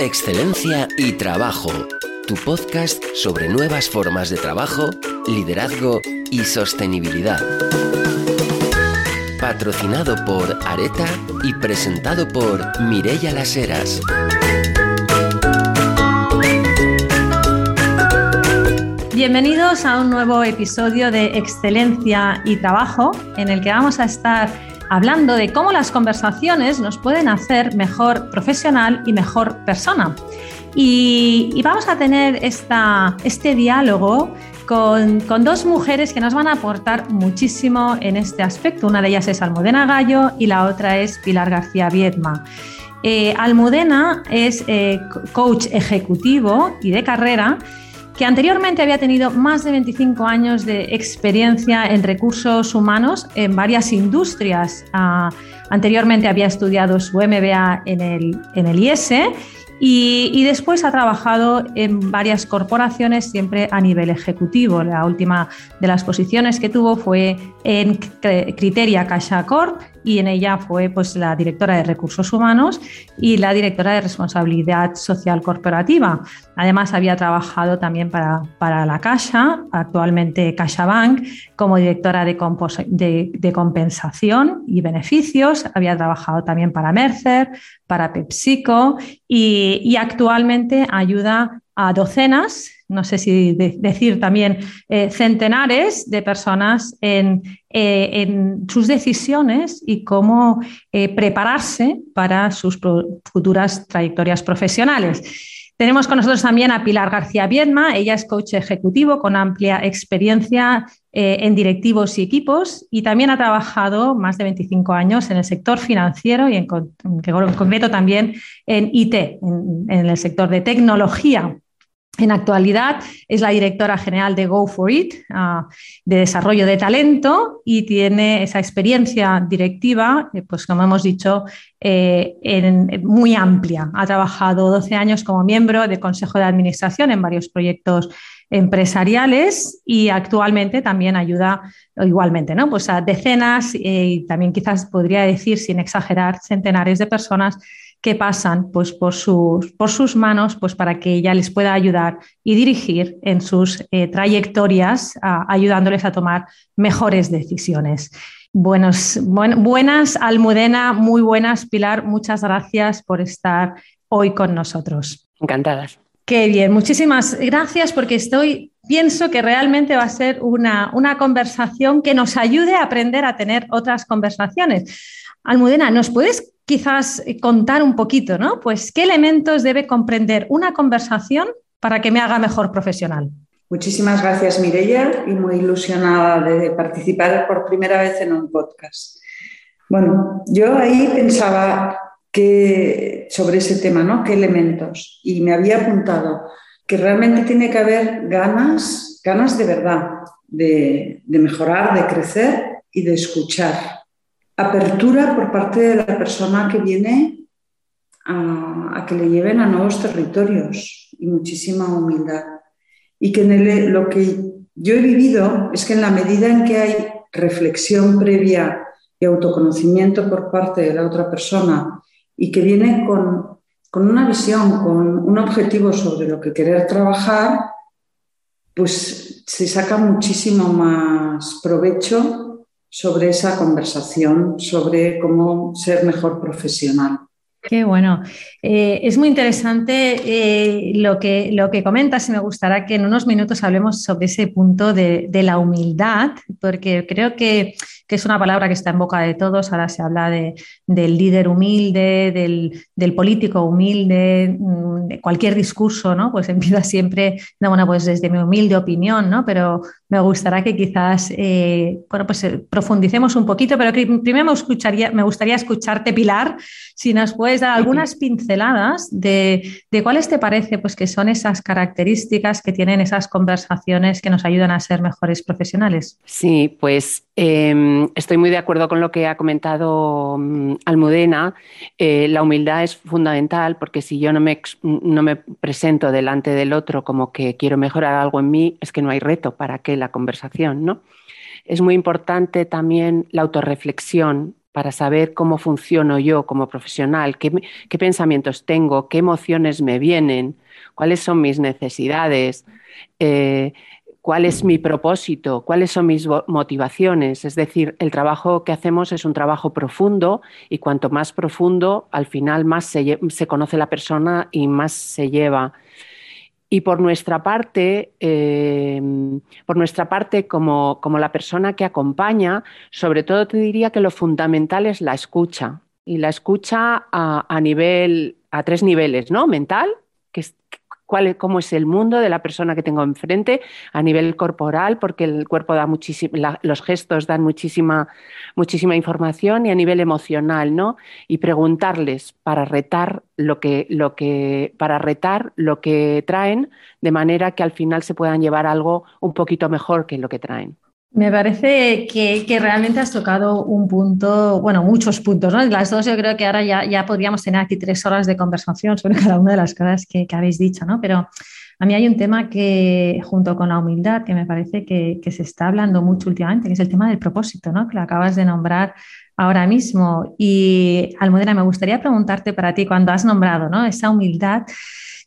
Excelencia y Trabajo, tu podcast sobre nuevas formas de trabajo, liderazgo y sostenibilidad. Patrocinado por Areta y presentado por Mirella Las Heras. Bienvenidos a un nuevo episodio de Excelencia y Trabajo, en el que vamos a estar hablando de cómo las conversaciones nos pueden hacer mejor profesional y mejor persona. Y, vamos a tener esta, este diálogo con, dos mujeres que nos van a aportar muchísimo en este aspecto. Una de ellas es Almudena Gallo y la otra es Pilar García Viedma. Eh, Almudena es eh, coach ejecutivo y de carrera que anteriormente había tenido más de 25 años de experiencia en recursos humanos en varias industrias. Ah, anteriormente había estudiado su MBA en el, en el IES y, después ha trabajado en varias corporaciones, siempre a nivel ejecutivo. La última de las posiciones que tuvo fue en Criteria Caixa Corp y en ella fue pues, la directora de recursos humanos y la directora de responsabilidad social corporativa. Además, había trabajado también para, para la Caixa, actualmente CaixaBank, como directora de, de, compensación y beneficios. Había trabajado también para Mercer, para PepsiCo y, actualmente ayuda a docenas, no sé si decir también eh, centenares de personas en, eh, en, sus decisiones y cómo eh, prepararse para sus futuras trayectorias profesionales. Tenemos con nosotros también a Pilar García Viedma, ella es coach ejecutivo con amplia experiencia en directivos y equipos y también ha trabajado más de 25 años en el sector financiero y en, concreto también en IT, en el sector de tecnología. En actualidad es la directora general de Go for It, ah, de desarrollo de talento, y tiene esa experiencia directiva, eh, pues como hemos dicho, eh, muy amplia. Ha trabajado 12 años como miembro del Consejo de Administración en varios proyectos empresariales y actualmente también ayuda igualmente ¿no? pues a decenas eh, y también quizás podría decir, sin exagerar, centenares de personas que pasan pues, por, sus, por sus manos pues, para que ella les pueda ayudar y dirigir en sus eh, trayectorias, ayudándoles a tomar mejores decisiones. Buenos, buenas, Almudena, muy buenas, Pilar, muchas gracias por estar hoy con nosotros. Encantadas. Qué bien, muchísimas gracias porque estoy, pienso que realmente va a ser una, una conversación que nos ayude a aprender a tener otras conversaciones. Almudena, ¿nos puedes quizás eh, contar un poquito, ¿no? Pues qué elementos debe comprender una conversación para que me haga mejor profesional. Muchísimas gracias, Mirella, y muy ilusionada de participar por primera vez en un podcast. Bueno, yo ahí pensaba que sobre ese tema, ¿no? ¿Qué elementos? Y me había apuntado que realmente tiene que haber ganas, ganas de verdad, de, de mejorar, de crecer y de escuchar apertura por parte de la persona que viene a, que le lleven a nuevos territorios y muchísima humildad. Y que en lo que yo he vivido es que en la medida en que hay reflexión previa y autoconocimiento por parte de la otra persona y que viene con, con una visión, con un objetivo sobre lo que querer trabajar, pues se saca muchísimo más provecho sobre esa conversación, sobre cómo ser mejor profesional. Qué bueno. Eh, es muy interesante eh, lo, que, lo que comentas y me gustará que en unos minutos hablemos sobre ese punto de, la humildad, porque creo que, es una palabra que está en boca de todos. Ahora se habla de, del líder humilde, del, político humilde, mm, de cualquier discurso, ¿no? Pues empieza siempre, no, bueno, pues desde mi humilde opinión, ¿no? Pero me gustará que quizás, eh, bueno, pues profundicemos un poquito, pero primero me, escucharía, me gustaría escucharte, Pilar, si nos puedes dar algunas pinceladas de, cuáles te parece pues, que son esas características que tienen esas conversaciones que nos ayudan a ser mejores profesionales. Sí, pues em, estoy muy de acuerdo con lo que ha comentado mm, Almudena. Eh, la humildad es fundamental porque si yo no me, no me presento delante del otro como que quiero mejorar algo en mí, es que no hay reto para que la conversación, ¿no? Es muy importante también la autorreflexión para saber cómo funciono yo como profesional, qué, pensamientos tengo, qué emociones me vienen, cuáles son mis necesidades, eh, cuál es mi propósito, cuáles son mis motivaciones. Es decir, el trabajo que hacemos es un trabajo profundo y cuanto más profundo, al final más se, conoce la persona y más se lleva. Y por nuestra parte, em, por nuestra parte como, la persona que acompaña, sobre todo te diría que lo fundamental es la escucha. Y la escucha a, a nivel, a tres niveles, ¿no? Mental, cuál, cómo es el mundo de la persona que tengo enfrente a nivel corporal, porque el cuerpo da muchísima, los gestos dan muchísima, muchísima información y a nivel emocional, ¿no? Y preguntarles para retar lo que, lo que, para retar lo que traen, de manera que al final se puedan llevar algo un poquito mejor que lo que traen. Me parece que, realmente has tocado un punto, bueno, muchos puntos, ¿no? Las dos yo creo que ahora ya, ya podríamos tener aquí tres horas de conversación sobre cada una de las cosas que, habéis dicho, ¿no? Pero a mí hay un tema que, junto con la humildad, que me parece que, se está hablando mucho últimamente, que es el tema del propósito, ¿no? Que lo acabas de nombrar ahora mismo. Y, Almudena, me gustaría preguntarte para ti, cuando has nombrado, ¿no? Esa humildad,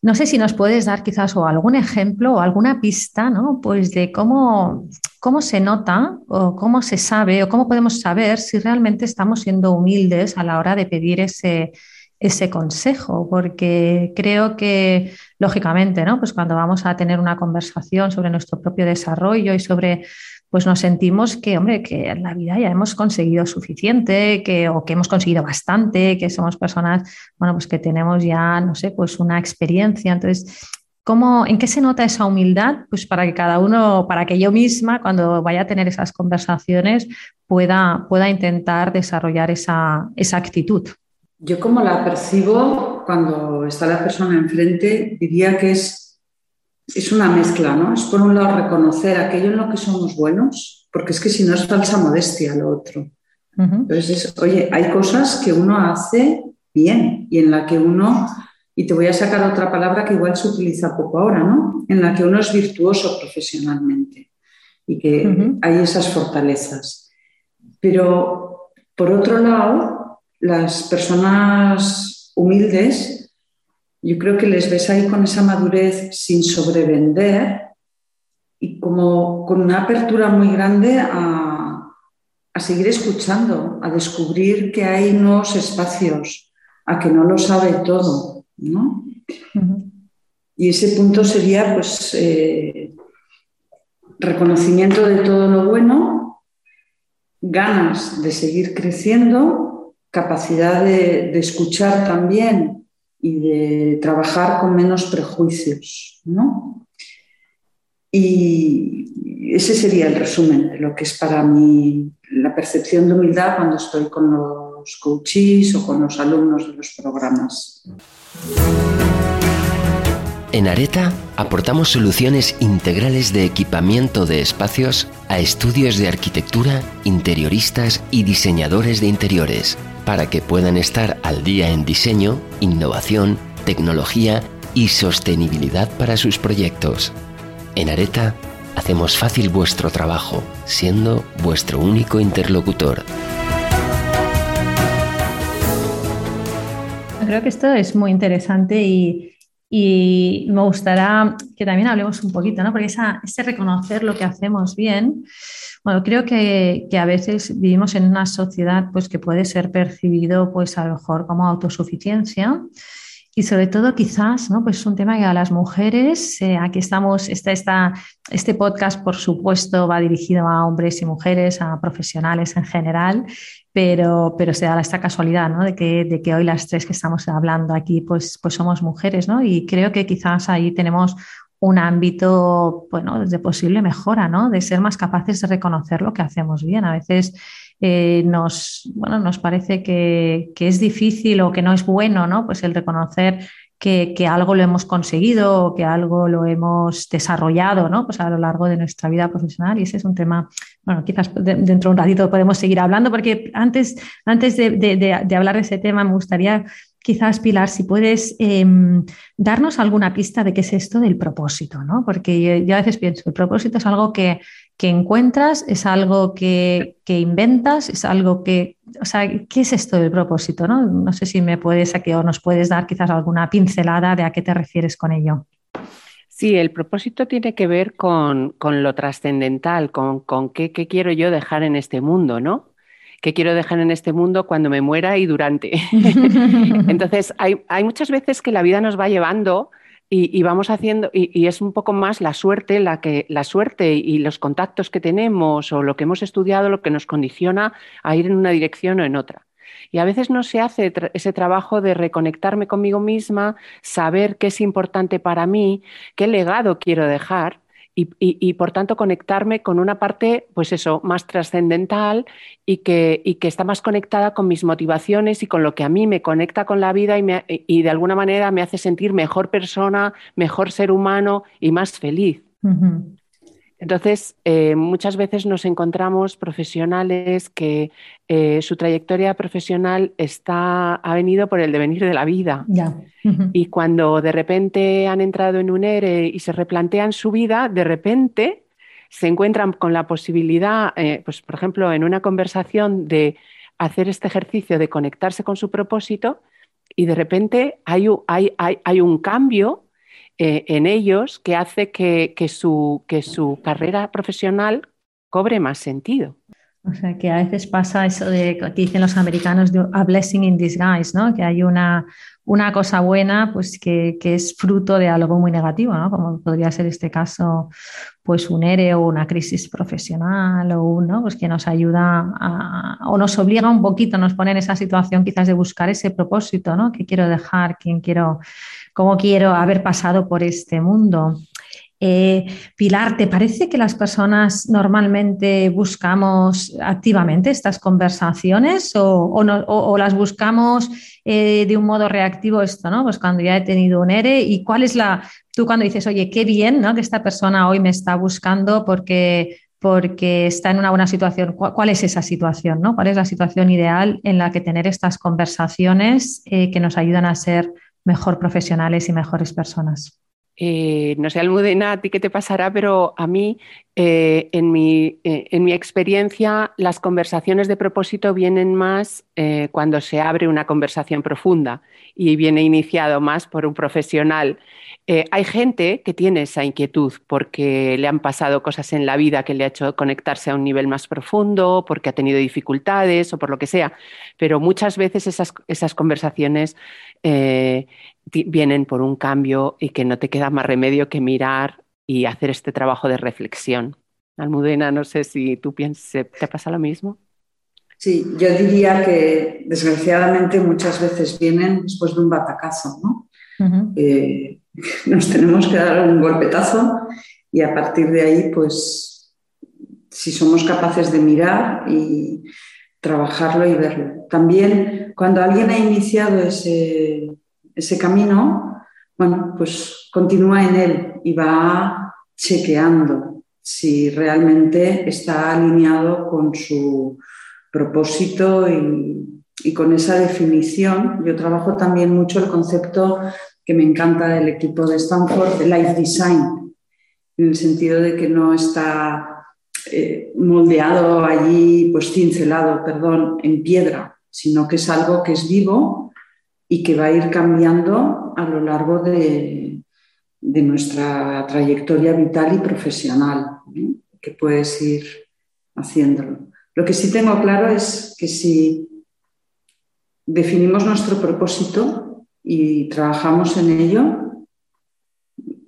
no sé si nos puedes dar quizás o algún ejemplo o alguna pista, ¿no? Pues de cómo, cómo se nota o cómo se sabe o cómo podemos saber si realmente estamos siendo humildes a la hora de pedir ese, ese consejo, porque creo que, lógicamente, ¿no? Pues cuando vamos a tener una conversación sobre nuestro propio desarrollo y sobre pues nos sentimos que, hombre, que en la vida ya hemos conseguido suficiente, que, o que hemos conseguido bastante, que somos personas, bueno, pues que tenemos ya, no sé, pues una experiencia. Entonces, ¿cómo, ¿en qué se nota esa humildad? Pues para que cada uno, para que yo misma, cuando vaya a tener esas conversaciones, pueda, pueda intentar desarrollar esa, esa actitud. Yo como la percibo cuando está la persona enfrente, diría que es es una mezcla, ¿no? Es por un lado reconocer aquello en lo que somos buenos, porque es que si no es falsa modestia lo otro. Entonces, oye, hay cosas que uno hace bien y en la que uno, y te voy a sacar otra palabra que igual se utiliza poco ahora, ¿no? En la que uno es virtuoso profesionalmente y que hay esas fortalezas. Pero, por otro lado, las personas humildes yo creo que les ves ahí con esa madurez sin sobrevender y como con una apertura muy grande a, a seguir escuchando, a descubrir que hay nuevos espacios, a que no lo sabe todo, ¿no? Y ese punto sería, pues, eh, reconocimiento de todo lo bueno, ganas de seguir creciendo, capacidad de, de escuchar también y de trabajar con menos prejuicios, ¿no? Y ese sería el resumen de lo que es para mí la percepción de humildad cuando estoy con los coaches o con los alumnos de los programas. En Areta aportamos soluciones integrales de equipamiento de espacios a estudios de arquitectura, interioristas y diseñadores de interiores para que puedan estar al día en diseño, innovación, tecnología y sostenibilidad para sus proyectos. En Areta hacemos fácil vuestro trabajo, siendo vuestro único interlocutor. Creo que esto es muy interesante y, me gustaría que también hablemos un poquito, ¿no? porque ese reconocer lo que hacemos bien bueno, creo que, a veces vivimos en una sociedad pues, que puede ser percibido pues, a lo mejor como autosuficiencia y sobre todo quizás, ¿no? Pues es un tema que a las mujeres, eh, aquí estamos, este podcast por supuesto va dirigido a hombres y mujeres, a profesionales en general, pero, pero se da esta casualidad, ¿no? De que, de que hoy las tres que estamos hablando aquí pues, pues somos mujeres, ¿no? Y creo que quizás ahí tenemos un ámbito bueno, de posible mejora, ¿no? de ser más capaces de reconocer lo que hacemos bien. A veces eh, nos, bueno, nos parece que, es difícil o que no es bueno ¿no? Pues el reconocer que, algo lo hemos conseguido o que algo lo hemos desarrollado ¿no? pues a lo largo de nuestra vida profesional. Y ese es un tema, bueno, quizás dentro de un ratito podemos seguir hablando, porque antes, antes de, hablar de ese tema me gustaría quizás, Pilar, si puedes em, darnos alguna pista de qué es esto del propósito, ¿no? Porque yo, a veces pienso, el propósito es algo que, encuentras, es algo que, inventas, es algo que, o sea, ¿qué es esto del propósito? No, no sé si me puedes aquí o nos puedes dar quizás alguna pincelada de a qué te refieres con ello. Sí, el propósito tiene que ver con, lo trascendental, con, con qué, qué, quiero yo dejar en este mundo, ¿no? que quiero dejar en este mundo cuando me muera y durante. Entonces, hay, muchas veces que la vida nos va llevando y, vamos haciendo, y, es un poco más la suerte, la, que, la suerte y los contactos que tenemos o lo que hemos estudiado lo que nos condiciona a ir en una dirección o en otra. Y a veces no se hace ese trabajo de reconectarme conmigo misma, saber qué es importante para mí, qué legado quiero dejar y, por tanto conectarme con una parte, pues eso, más trascendental y que, que, está más conectada con mis motivaciones y con lo que a mí me conecta con la vida y, y de alguna manera me hace sentir mejor persona, mejor ser humano y más feliz. Entonces, eh, muchas veces nos encontramos profesionales que eh, su trayectoria profesional está, ha venido por el devenir de la vida. Y cuando de repente han entrado en un ERE y se replantean su vida, de repente se encuentran con la posibilidad, eh, pues, por ejemplo, en una conversación de hacer este ejercicio de conectarse con su propósito y de repente hay, hay, hay un cambio eh, en ellos que hace que, su, que su carrera profesional cobre más sentido. O sea, que a veces pasa eso de que dicen los americanos de a blessing in disguise, ¿no? Que hay una, una cosa buena pues que, es fruto de algo muy negativo, ¿no? Como podría ser este caso, pues un ERE o una crisis profesional o uno, pues que nos ayuda o nos obliga un poquito, nos pone en esa situación quizás de buscar ese propósito, ¿no? ¿Qué quiero dejar? ¿Quién quiero cómo quiero haber pasado por este mundo. Eh, Pilar, ¿te parece que las personas normalmente buscamos activamente estas conversaciones o, las buscamos eh, de un modo reactivo esto, ¿no? Pues cuando ya he tenido un ERE y cuál es la, tú cuando dices, oye, qué bien, ¿no? Que esta persona hoy me está buscando porque, está en una buena situación. ¿Cuál, es esa situación, ¿no? ¿Cuál es la situación ideal en la que tener estas conversaciones eh, que nos ayudan a ser mejor profesionales y mejores personas. Eh, no sé, Almudena, a ti qué te pasará, pero a mí, eh, en, mi, eh, en, mi, experiencia, las conversaciones de propósito vienen más cuando se abre una conversación profunda y viene iniciado más por un profesional. hay gente que tiene esa inquietud porque le han pasado cosas en la vida que le ha hecho conectarse a un nivel más profundo, porque ha tenido dificultades o por lo que sea, pero muchas veces esas, esas conversaciones vienen por un cambio y que no te queda más remedio que mirar y hacer este trabajo de reflexión. Almudena, no sé si tú piensas, ¿te pasa lo mismo? Sí, yo diría que desgraciadamente muchas veces vienen después de un batacazo, ¿no? nos tenemos que dar un golpetazo y a partir de ahí, pues, si somos capaces de mirar y trabajarlo y verlo. También cuando alguien ha iniciado ese ese camino, bueno, pues continúa en él y va chequeando si realmente está alineado con su propósito y, con esa definición. Yo trabajo también mucho el concepto que me encanta del equipo de Stanford, de life design, en el sentido de que no está eh, moldeado allí, pues cincelado, perdón, en piedra, sino que es algo que es vivo y que va a ir cambiando a lo largo de, nuestra trayectoria vital y profesional, que puedes ir haciéndolo. Lo que sí tengo claro es que si definimos nuestro propósito y trabajamos en ello,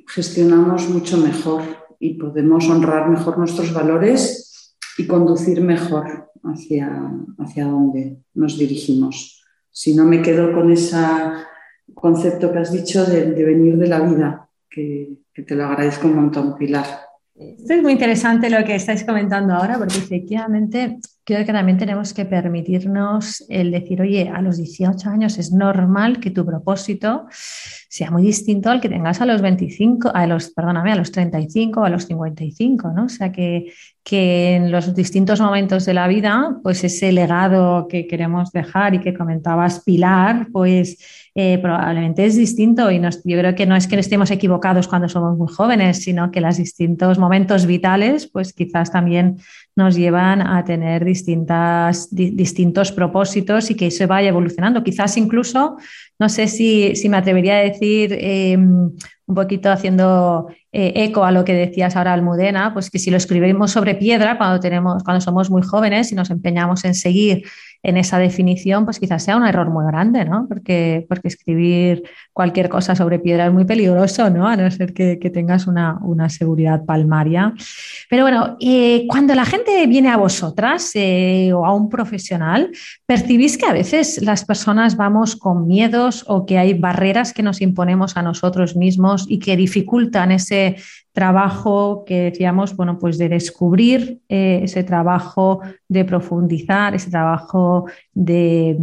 gestionamos mucho mejor y podemos honrar mejor nuestros valores y conducir mejor hacia, hacia donde nos dirigimos si no me quedo con ese concepto que has dicho de, venir de la vida, que, te lo agradezco un montón, Pilar. Esto es muy interesante lo que estáis comentando ahora, porque efectivamente creo que también tenemos que permitirnos el decir, oye, a los 18 años es normal que tu propósito sea muy distinto al que tengas a los 25, a los, perdóname, a los 35 o a los 55, ¿no? O sea que, que en los distintos momentos de la vida, pues ese legado que queremos dejar y que comentabas Pilar, pues eh, probablemente es distinto y yo creo que no es que estemos equivocados cuando somos muy jóvenes, sino que los distintos momentos vitales, pues quizás también nos llevan a tener distintas, distintos propósitos y que eso vaya evolucionando. Quizás incluso, no sé si, me atrevería a decir, em, un poquito haciendo eh, eco a lo que decías ahora Almudena, pues que si lo escribimos sobre piedra cuando, tenemos, cuando somos muy jóvenes y nos empeñamos en seguir en esa definición, pues quizás sea un error muy grande, ¿no? Porque, porque escribir cualquier cosa sobre piedra es muy peligroso, ¿no? A no ser que, tengas una, seguridad palmaria. Pero bueno, eh, cuando la gente viene a vosotras eh, o a un profesional, ¿percibís que a veces las personas vamos con miedos o que hay barreras que nos imponemos a nosotros mismos y que dificultan ese trabajo que decíamos, bueno, pues de descubrir eh, ese trabajo, de profundizar, ese trabajo de,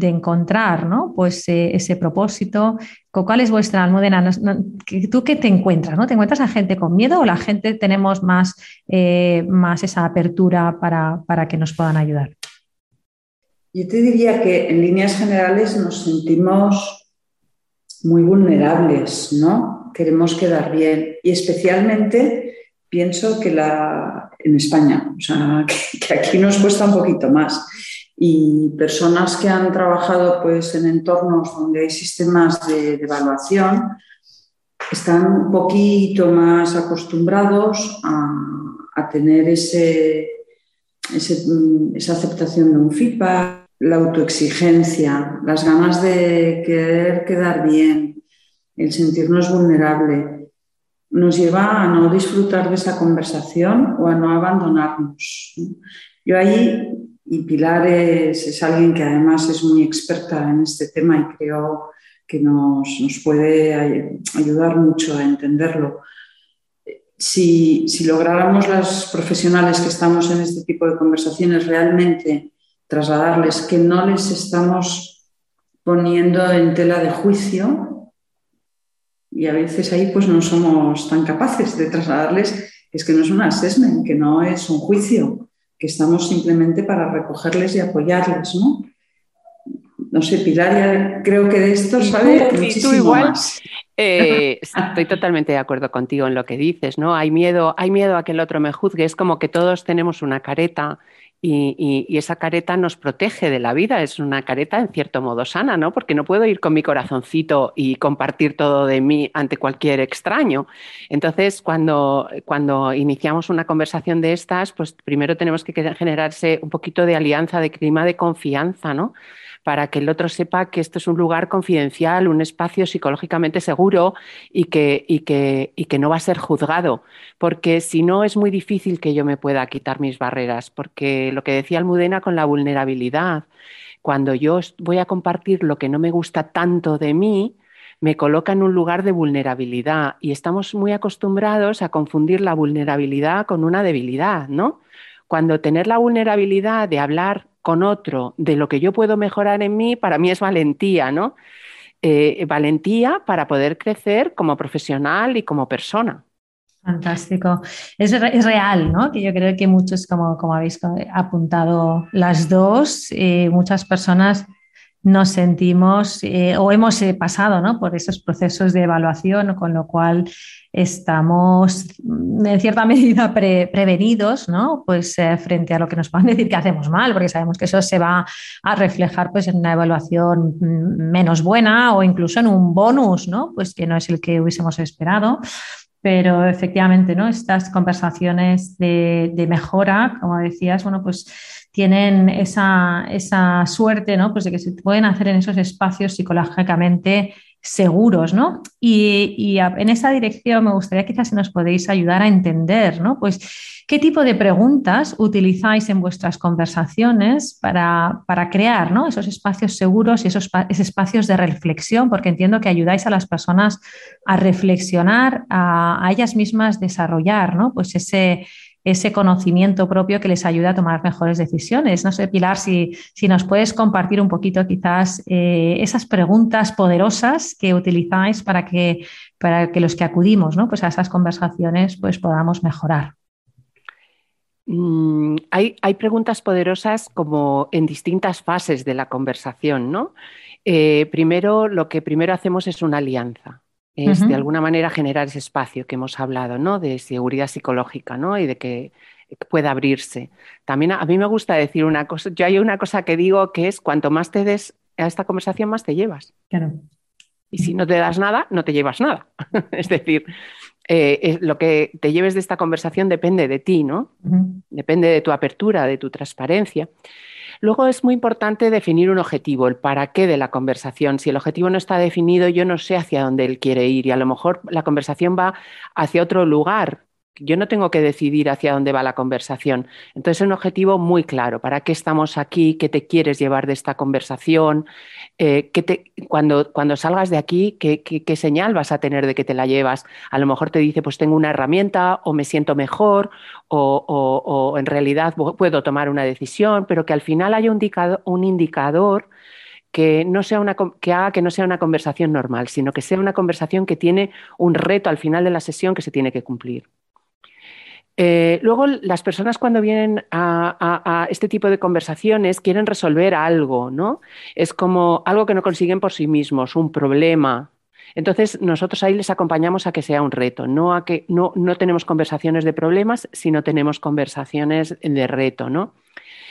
encontrar, ¿no? Pues eh, ese propósito. ¿Cuál es vuestra almudena? ¿Tú qué te encuentras? ¿no? ¿Te encuentras a gente con miedo o la gente tenemos más, eh, más esa apertura para, para que nos puedan ayudar? Yo te diría que en líneas generales nos sentimos muy vulnerables, ¿no? Queremos quedar bien y especialmente pienso que la, en España, o sea, que, aquí nos cuesta un poquito más. Y personas que han trabajado pues, en entornos donde hay sistemas de, evaluación están un poquito más acostumbrados a, tener ese, esa aceptación de un feedback, la autoexigencia, las ganas de querer quedar bien, el sentirnos vulnerable, nos lleva a no disfrutar de esa conversación o a no abandonarnos. Yo ahí, y Pilar es, alguien que además es muy experta en este tema y creo que nos, puede ayudar mucho a entenderlo. Si, si lográramos las profesionales que estamos en este tipo de conversaciones realmente trasladarles que no les estamos poniendo en tela de juicio, y a veces ahí pues no somos tan capaces de trasladarles es que no es un assessment, que no es un juicio, que estamos simplemente para recogerles y apoyarles, ¿no? No sé, Pilar, ya creo que de esto sabe muchísimo igual, más. Eh, estoy totalmente de acuerdo contigo en lo que dices, ¿no? Hay miedo, hay miedo a que el otro me juzgue. Es como que todos tenemos una careta y, esa careta nos protege de la vida, es una careta en cierto modo sana, ¿no? Porque no puedo ir con mi corazoncito y compartir todo de mí ante cualquier extraño. Entonces, cuando, cuando iniciamos una conversación de estas, pues primero tenemos que generarse un poquito de alianza, de clima de confianza, ¿no? Para que el otro sepa que esto es un lugar confidencial, un espacio psicológicamente seguro y que, y que, y que no va a ser juzgado, porque si no es muy difícil que yo me pueda quitar mis barreras, porque lo que decía Almudena con la vulnerabilidad, cuando yo voy a compartir lo que no me gusta tanto de mí, me coloca en un lugar de vulnerabilidad. Y estamos muy acostumbrados a confundir la vulnerabilidad con una debilidad, ¿no? Cuando tener la vulnerabilidad de hablar con otro de lo que yo puedo mejorar en mí, para mí es valentía, ¿no? Eh, valentía para poder crecer como profesional y como persona. Fantástico. Es, es, real, ¿no? Que yo creo que muchos, como, como habéis apuntado las dos, eh, muchas personas nos sentimos eh, o hemos eh, pasado ¿no? por esos procesos de evaluación, con lo cual estamos mm, en cierta medida prevenidos ¿no? pues, eh, frente a lo que nos puedan decir que hacemos mal, porque sabemos que eso se va a reflejar pues, en una evaluación mm, menos buena o incluso en un bonus, ¿no? pues que no es el que hubiésemos esperado. Pero efectivamente, ¿no? Estas conversaciones de, de mejora, como decías, bueno, pues tienen esa, esa suerte ¿no? pues de que se pueden hacer en esos espacios psicológicamente seguros, ¿no? Y, en esa dirección me gustaría quizás si nos podéis ayudar a entender, ¿no? Pues qué tipo de preguntas utilizáis en vuestras conversaciones para, crear ¿no? esos espacios seguros y esos, espacios de reflexión, porque entiendo que ayudáis a las personas a reflexionar, a, a ellas mismas desarrollar, ¿no? Pues ese ese conocimiento propio que les ayuda a tomar mejores decisiones. No sé, Pilar, si, si nos puedes compartir un poquito quizás eh, esas preguntas poderosas que utilizáis para que, para que los que acudimos ¿no? pues a esas conversaciones pues podamos mejorar. mm, hay, hay, preguntas poderosas como en distintas fases de la conversación, ¿no? Eh, primero, lo que primero hacemos es una alianza. Es de alguna manera generar ese espacio que hemos hablado, ¿no? De seguridad psicológica, ¿no? Y de que pueda abrirse. También a, mí me gusta decir una cosa, yo hay una cosa que digo que es cuanto más te des a esta conversación, más te llevas. Claro. Y si no te das nada, no te llevas nada. es decir, eh, lo que te lleves de esta conversación depende de ti, ¿no? Depende de tu apertura, de tu transparencia. Luego es muy importante definir un objetivo, el para qué de la conversación. Si el objetivo no está definido, yo no sé hacia dónde él quiere ir y a lo mejor la conversación va hacia otro lugar yo no tengo que decidir hacia dónde va la conversación. Entonces, es un objetivo muy claro. ¿Para qué estamos aquí? ¿Qué te quieres llevar de esta conversación? Eh, cuando, cuando, salgas de aquí, ¿qué, señal vas a tener de que te la llevas? A lo mejor te dice, pues tengo una herramienta o me siento mejor o, en realidad puedo tomar una decisión, pero que al final haya un indicador, un indicador que, no sea una, que haga que no sea una conversación normal, sino que sea una conversación que tiene un reto al final de la sesión que se tiene que cumplir. Eh, luego, las personas cuando vienen a, este tipo de conversaciones quieren resolver algo, ¿no? Es como algo que no consiguen por sí mismos, un problema. Entonces, nosotros ahí les acompañamos a que sea un reto, no a que no, no tenemos conversaciones de problemas, sino tenemos conversaciones de reto, ¿no?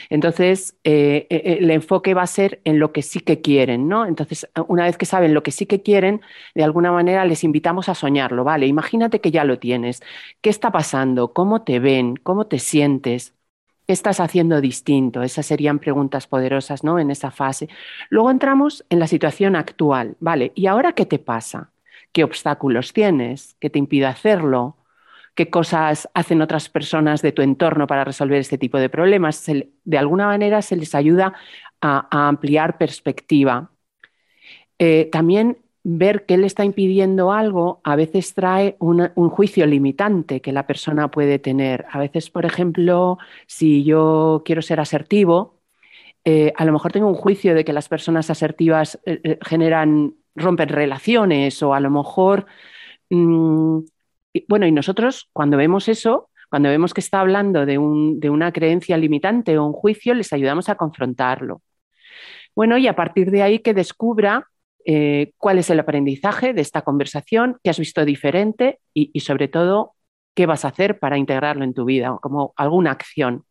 Entonces, eh, eh, el enfoque va a ser en lo que sí que quieren, ¿no? Entonces, una vez que saben lo que sí que quieren, de alguna manera les invitamos a soñarlo, ¿vale? Imagínate que ya lo tienes. ¿Qué está pasando? ¿Cómo te ven? ¿Cómo te sientes? ¿Qué estás haciendo distinto? Esas serían preguntas poderosas, ¿no? En esa fase. Luego entramos en la situación actual, ¿vale? ¿Y ahora qué te pasa? ¿Qué obstáculos tienes? ¿Qué te impide hacerlo? Qué cosas hacen otras personas de tu entorno para resolver este tipo de problemas. de alguna manera se les ayuda a, ampliar perspectiva. Eh, también ver qué le está impidiendo algo a veces trae un juicio limitante que la persona puede tener. A veces, por ejemplo, si yo quiero ser asertivo, eh, a lo mejor tengo un juicio de que las personas asertivas eh, generan, rompen relaciones o a lo mejor mm, bueno, y nosotros cuando vemos eso, cuando vemos que está hablando de, una creencia limitante o un juicio, les ayudamos a confrontarlo. Bueno, y a partir de ahí que descubra eh, cuál es el aprendizaje de esta conversación, qué has visto diferente y, sobre todo qué vas a hacer para integrarlo en tu vida, como alguna acción.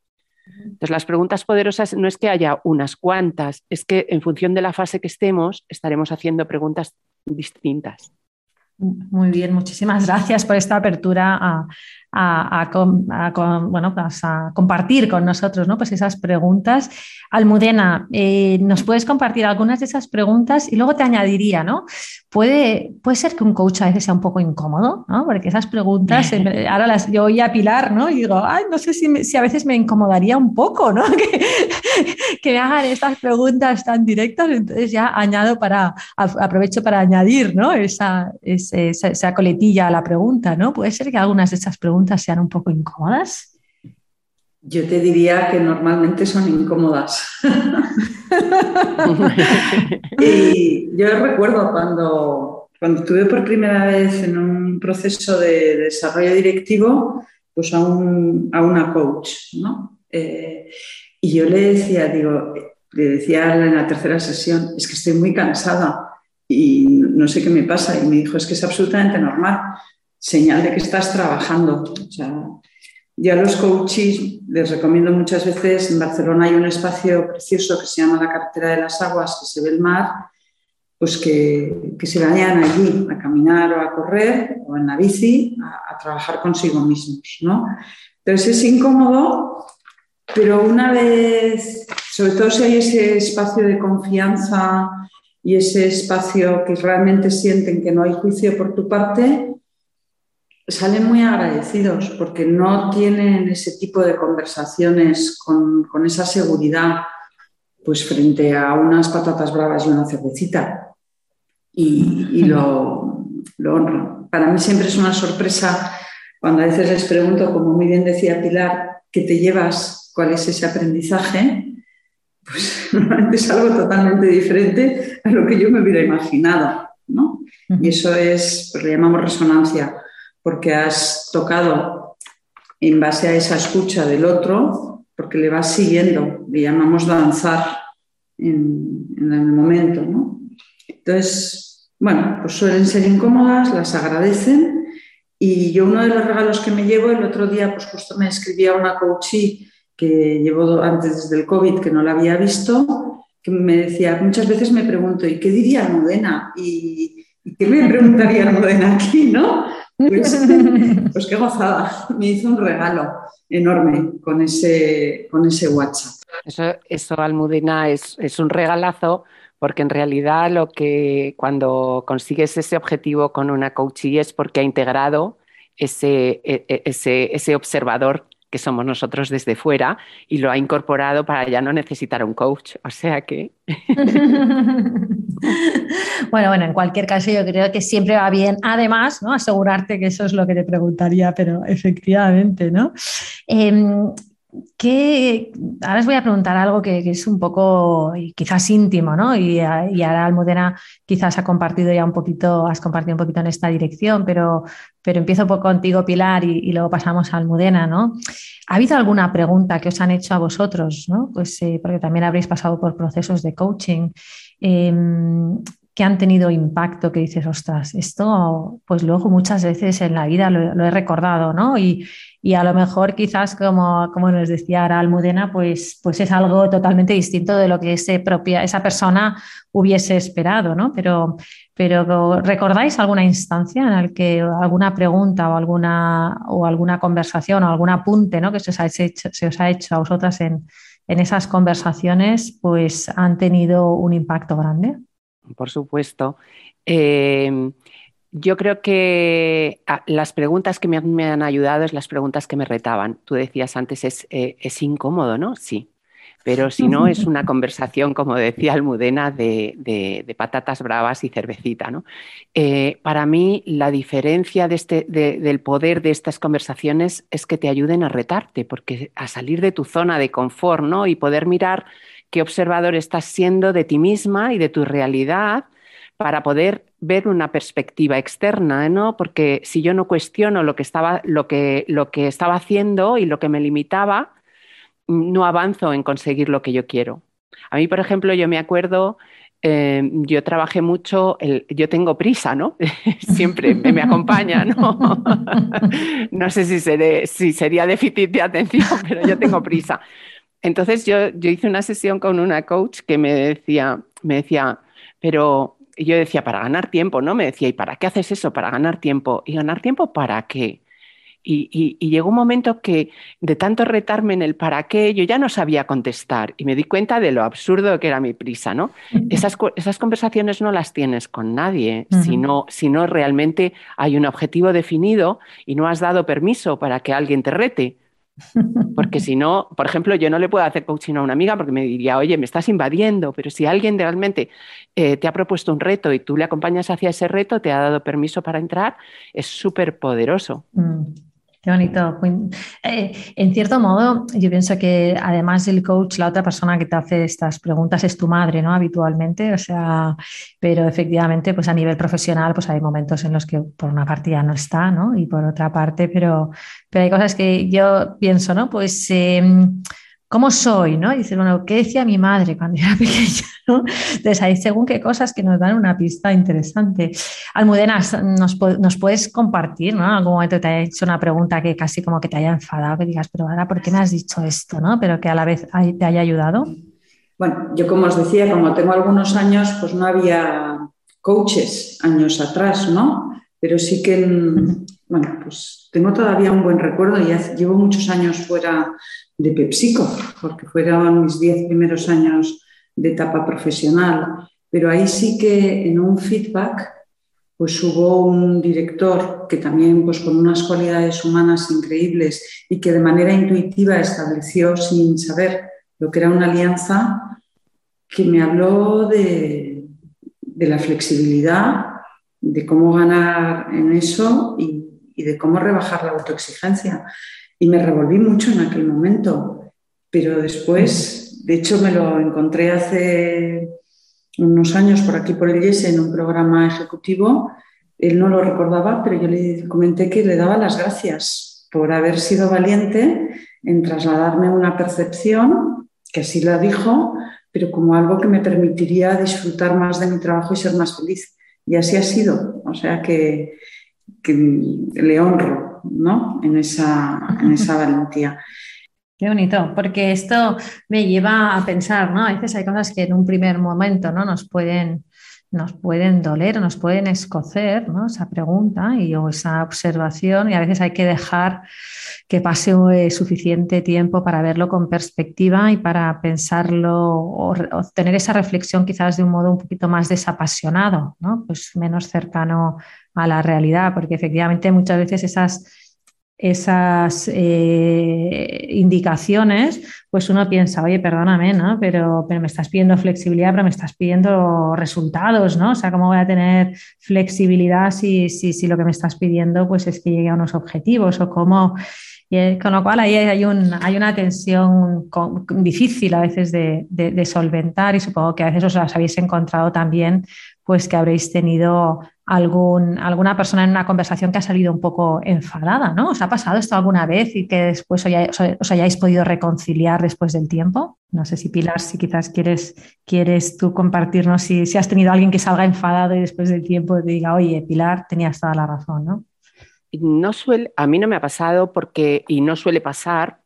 Entonces, las preguntas poderosas no es que haya unas cuantas, es que en función de la fase que estemos, estaremos haciendo preguntas distintas. Muy bien, muchísimas gracias por esta apertura a, a, bueno, pues a compartir con nosotros ¿no? pues esas preguntas. Almudena, eh, ¿nos puedes compartir algunas de esas preguntas? Y luego te añadiría, ¿no? Puede, puede ser que un coach a veces sea un poco incómodo, ¿no? Porque esas preguntas, ahora las yo oí a Pilar, ¿no? Y digo, ay, no sé si, si a veces me incomodaría un poco, ¿no? Que, que, me hagan estas preguntas tan directas, entonces ya añado para, aprovecho para añadir, ¿no? Esa, esa, esa coletilla a la pregunta, ¿no? Puede ser que algunas de esas preguntas sean un poco incómodas? Yo te diría que normalmente son incómodas. y yo recuerdo cuando, cuando estuve por primera vez en un proceso de desarrollo directivo, pues a, a una coach, ¿no? Eh, y yo le decía, digo, le decía en la tercera sesión, es que estoy muy cansada y no sé qué me pasa. Y me dijo, es que es absolutamente normal señal de que estás trabajando. O a los coaches les recomiendo muchas veces, en Barcelona hay un espacio precioso que se llama la carretera de las aguas, que se ve el mar, pues que, que se vayan allí a caminar o a correr o en la bici a, trabajar consigo mismos. ¿no? Entonces es incómodo, pero una vez, sobre todo si hay ese espacio de confianza y ese espacio que realmente sienten que no hay juicio por tu parte, salen muy agradecidos porque no tienen ese tipo de conversaciones con, esa seguridad pues frente a unas patatas bravas y una cervecita. Y, lo, honro. Para mí siempre es una sorpresa cuando a veces les pregunto, como muy bien decía Pilar, ¿qué te llevas? ¿Cuál es ese aprendizaje? Pues normalmente es algo totalmente diferente a lo que yo me hubiera imaginado. ¿no? Y eso es, pues le llamamos resonancia porque has tocado en base a esa escucha del otro, porque le vas siguiendo, le llamamos danzar en, el momento, ¿no? Entonces, bueno, pues suelen ser incómodas, las agradecen y yo uno de los regalos que me llevo, el otro día pues justo me escribía una coachee que llevo antes desde el COVID, que no la había visto, que me decía, muchas veces me pregunto, ¿y qué diría Modena? ¿Y, qué me preguntaría Modena aquí? ¿no? Pues, pues, qué gozada, me hizo un regalo enorme con ese, con ese WhatsApp. Eso, eso Almudena, es, es un regalazo porque en realidad lo que cuando consigues ese objetivo con una coachee es porque ha integrado ese, e, e, ese, ese observador somos nosotros desde fuera y lo ha incorporado para ya no necesitar un coach. O sea que... bueno, bueno, en cualquier caso yo creo que siempre va bien, además, ¿no? Asegurarte que eso es lo que te preguntaría, pero efectivamente, ¿no? Em, ahora os voy a preguntar algo que, es un poco quizás íntimo, ¿no? Y, ahora Almudena quizás ha compartido ya un poquito, has compartido un poquito en esta dirección, pero, pero empiezo contigo, Pilar, y, luego pasamos a Almudena, ¿no? ¿Ha habido alguna pregunta que os han hecho a vosotros, ¿no? Pues eh, porque también habréis pasado por procesos de coaching. Em, que han tenido impacto, que dices, ostras, esto, pues luego muchas veces en la vida lo, he recordado, ¿no? Y, y, a lo mejor quizás, como, como nos decía ahora Almudena, pues, pues es algo totalmente distinto de lo que ese propia, esa persona hubiese esperado, ¿no? Pero, pero ¿recordáis alguna instancia en la que alguna pregunta o alguna, o alguna conversación o algún apunte ¿no? que se os, ha hecho, se os ha hecho a vosotras en, en esas conversaciones, pues han tenido un impacto grande? Por supuesto. Em, yo creo que ah, las preguntas que me han, ayudado es las preguntas que me retaban. Tú decías antes, es, eh, es incómodo, ¿no? Sí. Pero si no, es una conversación, como decía Almudena, de, patatas bravas y cervecita. ¿no? Eh, para mí, la diferencia de este, del poder de estas conversaciones es que te ayuden a retarte, porque a salir de tu zona de confort ¿no? y poder mirar qué observador estás siendo de ti misma y de tu realidad para poder ver una perspectiva externa, ¿no? Porque si yo no cuestiono lo que estaba, lo que, lo que estaba haciendo y lo que me limitaba, no avanzo en conseguir lo que yo quiero. A mí, por ejemplo, yo me acuerdo, eh, yo trabajé mucho, yo tengo prisa, ¿no? Siempre me, acompaña, ¿no? no sé si, si sería déficit de atención, pero yo tengo prisa. Entonces yo, hice una sesión con una coach que me decía, me decía, pero yo decía, para ganar tiempo, ¿no? Me decía, ¿y para qué haces eso? Para ganar tiempo. ¿Y ganar tiempo para qué? Y, llegó un momento que de tanto retarme en el para qué, yo ya no sabía contestar y me di cuenta de lo absurdo que era mi prisa, ¿no? Esas, esas conversaciones no las tienes con nadie, si, no, si no realmente hay un objetivo definido y no has dado permiso para que alguien te rete. Porque si no, por ejemplo, yo no le puedo hacer coaching a una amiga porque me diría, oye, me estás invadiendo, pero si alguien realmente eh, te ha propuesto un reto y tú le acompañas hacia ese reto, te ha dado permiso para entrar, es súper poderoso. Mm. Qué bonito. Eh, en cierto modo, yo pienso que además del coach, la otra persona que te hace estas preguntas es tu madre, ¿no? Habitualmente, o sea, pero efectivamente, pues a nivel profesional, pues hay momentos en los que por una parte ya no está, ¿no? Y por otra parte, pero, pero hay cosas que yo pienso, ¿no? Pues em, ¿cómo soy? ¿no? Y dice, bueno, ¿qué decía mi madre cuando era pequeña? Entonces, hay según qué cosas que nos dan una pista interesante. Almudena, ¿nos, nos puedes compartir, ¿no? En algún momento te haya hecho una pregunta que casi como que te haya enfadado, que digas, pero ahora, ¿por qué me has dicho esto? ¿no? Pero que a la vez te haya ayudado. Bueno, yo como os decía, como tengo algunos años, pues no había coaches años atrás, ¿no? Pero sí que, bueno, pues tengo todavía un buen recuerdo, ya llevo muchos años fuera de PepsiCo, porque fueron mis diez primeros años de etapa profesional, pero ahí sí que en un feedback pues hubo un director que también pues con unas cualidades humanas increíbles y que de manera intuitiva estableció sin saber lo que era una alianza, que me habló de, de la flexibilidad, de cómo ganar en eso y, de cómo rebajar la autoexigencia. Y me revolví mucho en aquel momento, pero después, de hecho me lo encontré hace unos años por aquí por el IES en un programa ejecutivo, él no lo recordaba, pero yo le comenté que le daba las gracias por haber sido valiente en trasladarme una percepción, que así la dijo, pero como algo que me permitiría disfrutar más de mi trabajo y ser más feliz. Y así ha sido. O sea que, le honro ¿no? en, esa, en esa valentía. Qué bonito, porque esto me lleva a pensar, ¿no? A veces hay cosas que en un primer momento ¿no? nos pueden nos pueden doler, nos pueden escocer, ¿no? Esa pregunta y, o esa observación y a veces hay que dejar que pase eh, suficiente tiempo para verlo con perspectiva y para pensarlo o, tener esa reflexión quizás de un modo un poquito más desapasionado, ¿no? Pues menos cercano a la realidad, porque efectivamente muchas veces esas esas eh, indicaciones, pues uno piensa, oye, perdóname, ¿no? Pero, pero me estás pidiendo flexibilidad, pero me estás pidiendo resultados, ¿no? O sea, ¿cómo voy a tener flexibilidad si, si, si lo que me estás pidiendo pues es que llegue a unos objetivos o cómo... Eh, con lo cual ahí hay, un, hay una tensión difícil a veces de, de, solventar y supongo que a veces os las habéis encontrado también, pues que habréis tenido algún, alguna persona en una conversación que ha salido un poco enfadada, ¿no? ¿Os ha pasado esto alguna vez y que después os, hayáis podido reconciliar después del tiempo? No sé si Pilar, si quizás quieres, quieres tú compartirnos si, si has tenido alguien que salga enfadado y después del tiempo te diga, oye, Pilar, tenías toda la razón, ¿no? No suele, a mí no me ha pasado porque, y no suele pasar,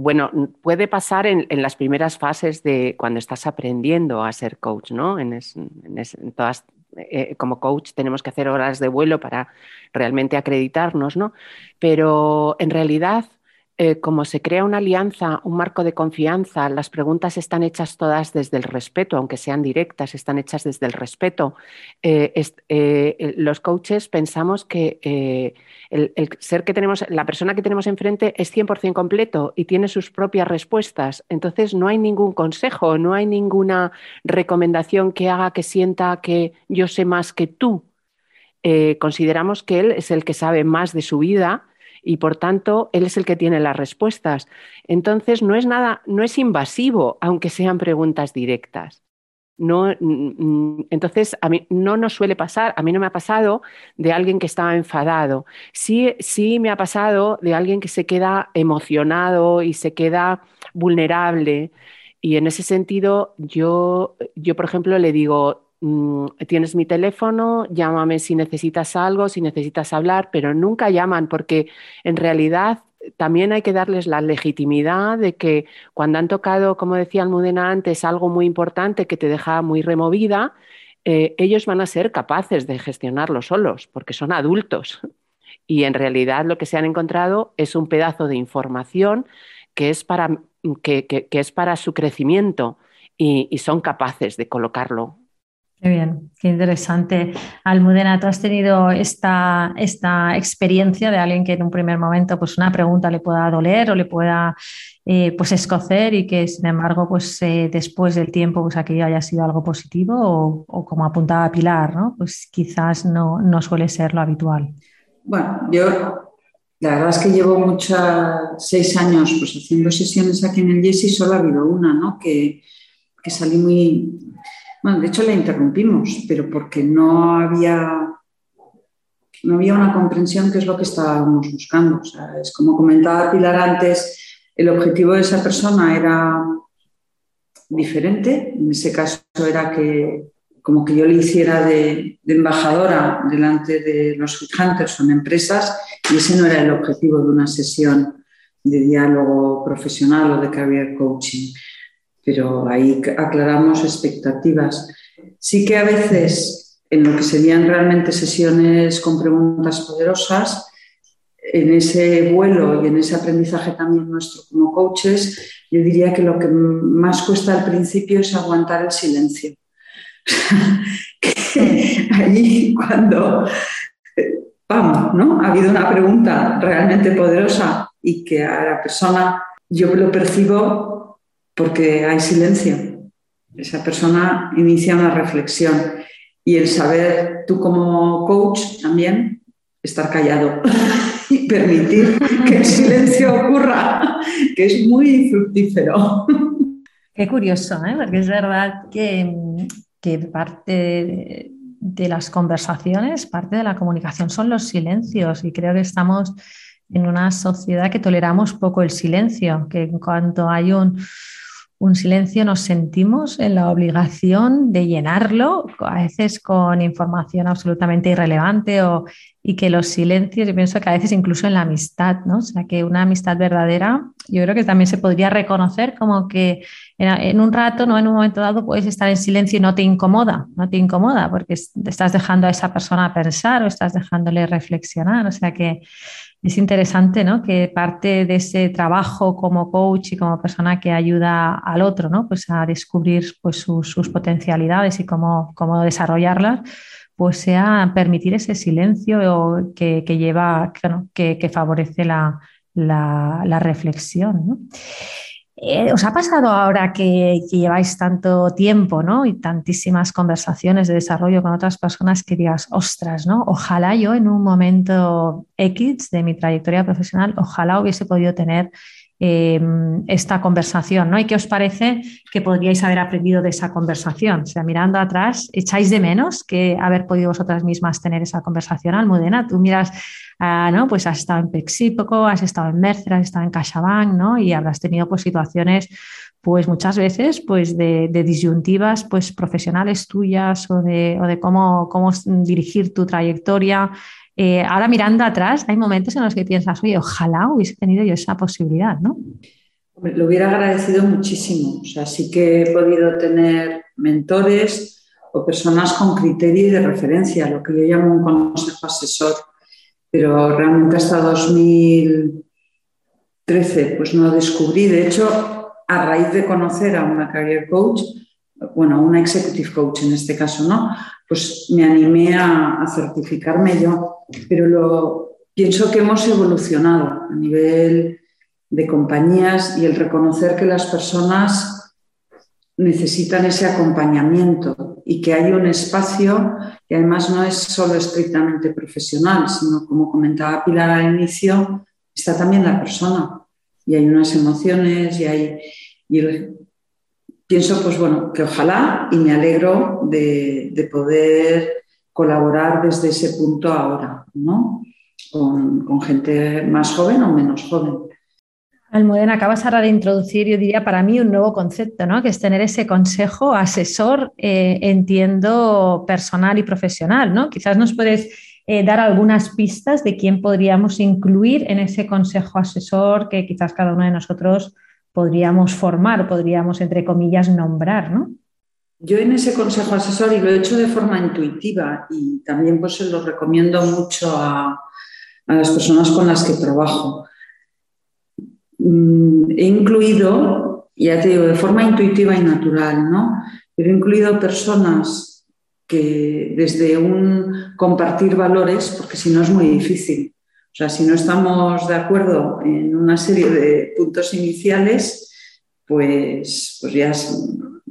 bueno, puede pasar en, las primeras fases de cuando estás aprendiendo a ser coach, ¿no? En, en todas eh, como coach tenemos que hacer horas de vuelo para realmente acreditarnos, ¿no? Pero en realidad, eh, como se crea una alianza, un marco de confianza, las preguntas están hechas todas desde el respeto, aunque sean directas, están hechas desde el respeto. Eh, los coaches pensamos que el, ser que tenemos, la persona que tenemos enfrente es 100% completo y tiene sus propias respuestas. Entonces no hay ningún consejo, no hay ninguna recomendación que haga que sienta que yo sé más que tú. Eh, consideramos que él es el que sabe más de su vida y por tanto él es el que tiene las respuestas. Entonces no es nada, no es invasivo, aunque sean preguntas directas. No, mm, entonces, a mí no nos suele pasar, a mí no me ha pasado de alguien que estaba enfadado. Sí, sí me ha pasado de alguien que se queda emocionado y se queda vulnerable. Y en ese sentido, yo, yo por ejemplo, le digo, tienes mi teléfono, llámame si necesitas algo, si necesitas hablar, pero nunca llaman porque en realidad también hay que darles la legitimidad de que cuando han tocado, como decía Almudena antes, algo muy importante que te deja muy removida, eh, ellos van a ser capaces de gestionarlo solos, porque son adultos. Y en realidad lo que se han encontrado es un pedazo de información que es para, que, es para su crecimiento y son capaces de colocarlo Qué bien, qué interesante. Almudena, tú has tenido esta, esta experiencia de alguien que en un primer momento pues una pregunta le pueda doler o le pueda eh, pues escocer y que sin embargo pues eh, después del tiempo pues aquello haya sido algo positivo o, como apuntaba Pilar, ¿no? Pues quizás no, no suele ser lo habitual. Bueno, yo la verdad es que llevo muchos, seis años pues haciendo sesiones aquí en el Jesse, solo ha habido una, ¿no? Que, que salí muy bueno, de hecho la interrumpimos, pero porque no había, no había una comprensión que es lo que estábamos buscando. es como comentaba Pilar antes, el objetivo de esa persona era diferente. En ese caso era que como que yo le hiciera de, embajadora delante de los hunters o empresas y ese no era el objetivo de una sesión de diálogo profesional o de career coaching pero ahí aclaramos expectativas. Sí que a veces, en lo que serían realmente sesiones con preguntas poderosas, en ese vuelo y en ese aprendizaje también nuestro como coaches, yo diría que lo que más cuesta al principio es aguantar el silencio. Ahí cuando, vamos, ¿no? Ha habido una pregunta realmente poderosa y que a la persona yo lo percibo porque hay silencio. Esa persona inicia una reflexión y el saber tú como coach también estar callado y permitir que el silencio ocurra, que es muy fructífero. Qué curioso, ¿eh? porque es verdad que, que parte de, de las conversaciones, parte de la comunicación son los silencios y creo que estamos en una sociedad que toleramos poco el silencio, que en cuanto hay un, un silencio nos sentimos en la obligación de llenarlo, a veces con información absolutamente irrelevante o, y que los silencios, yo pienso que a veces incluso en la amistad, ¿no? O sea, que una amistad verdadera, yo creo que también se podría reconocer como que en, un rato, no en un momento dado, puedes estar en silencio y no te incomoda, no te incomoda porque estás dejando a esa persona pensar o estás dejándole reflexionar, o sea que es interesante ¿no? que parte de ese trabajo como coach y como persona que ayuda al otro ¿no? pues a descubrir pues, sus, potencialidades y cómo, cómo, desarrollarlas, pues sea permitir ese silencio que, lleva, que, que, favorece la, la, la reflexión. ¿no? Eh, ¿Os ha pasado ahora que, lleváis tanto tiempo ¿no? y tantísimas conversaciones de desarrollo con otras personas que digas, ostras, ¿no? ojalá yo en un momento X de mi trayectoria profesional, ojalá hubiese podido tener em, esta conversación, ¿no? ¿Y qué os parece que podríais haber aprendido de esa conversación? O sea, mirando atrás, ¿echáis de menos que haber podido vosotras mismas tener esa conversación? Almudena, tú miras ¿no? Pues has estado en Pexípoco, has estado en Mercer, has estado en CaixaBank, ¿no? Y habrás tenido pues, situaciones, pues muchas veces, pues de, disyuntivas pues, profesionales tuyas o de, o de cómo, cómo dirigir tu trayectoria. Eh, ahora mirando atrás, hay momentos en los que piensas, oye, ojalá hubiese tenido yo esa posibilidad, ¿no? Lo hubiera agradecido muchísimo. O sea, sí que he podido tener mentores o personas con criterio de referencia, lo que yo llamo un consejo asesor pero realmente hasta 2013 pues no descubrí. De hecho, a raíz de conocer a una career coach, bueno, una executive coach en este caso, ¿no? Pues me animé a, certificarme yo, pero lo, pienso que hemos evolucionado a nivel de compañías y el reconocer que las personas necesitan ese acompañamiento y que hay un espacio que además no es solo estrictamente profesional, sino como comentaba Pilar al inicio, está también la persona y hay unas emociones y hay... pienso, pues bueno, que ojalá y me alegro de, de poder colaborar desde ese punto ahora, ¿no? Con, con gente más joven o menos joven. Almudena, acabas ahora de introducir, yo diría, para mí un nuevo concepto, ¿no? que es tener ese consejo asesor, eh, entiendo, personal y profesional. ¿no? Quizás nos puedes eh, dar algunas pistas de quién podríamos incluir en ese consejo asesor que quizás cada uno de nosotros podríamos formar, podríamos, entre comillas, nombrar. ¿no? Yo en ese consejo asesor, y lo he hecho de forma intuitiva y también pues lo recomiendo mucho a, a las personas con las que trabajo Mm, he incluido, ya te digo, de forma intuitiva y natural, ¿no? Pero he incluido personas que desde un compartir valores, porque si no es muy difícil. O sea, si no estamos de acuerdo en una serie de puntos iniciales, pues, pues ya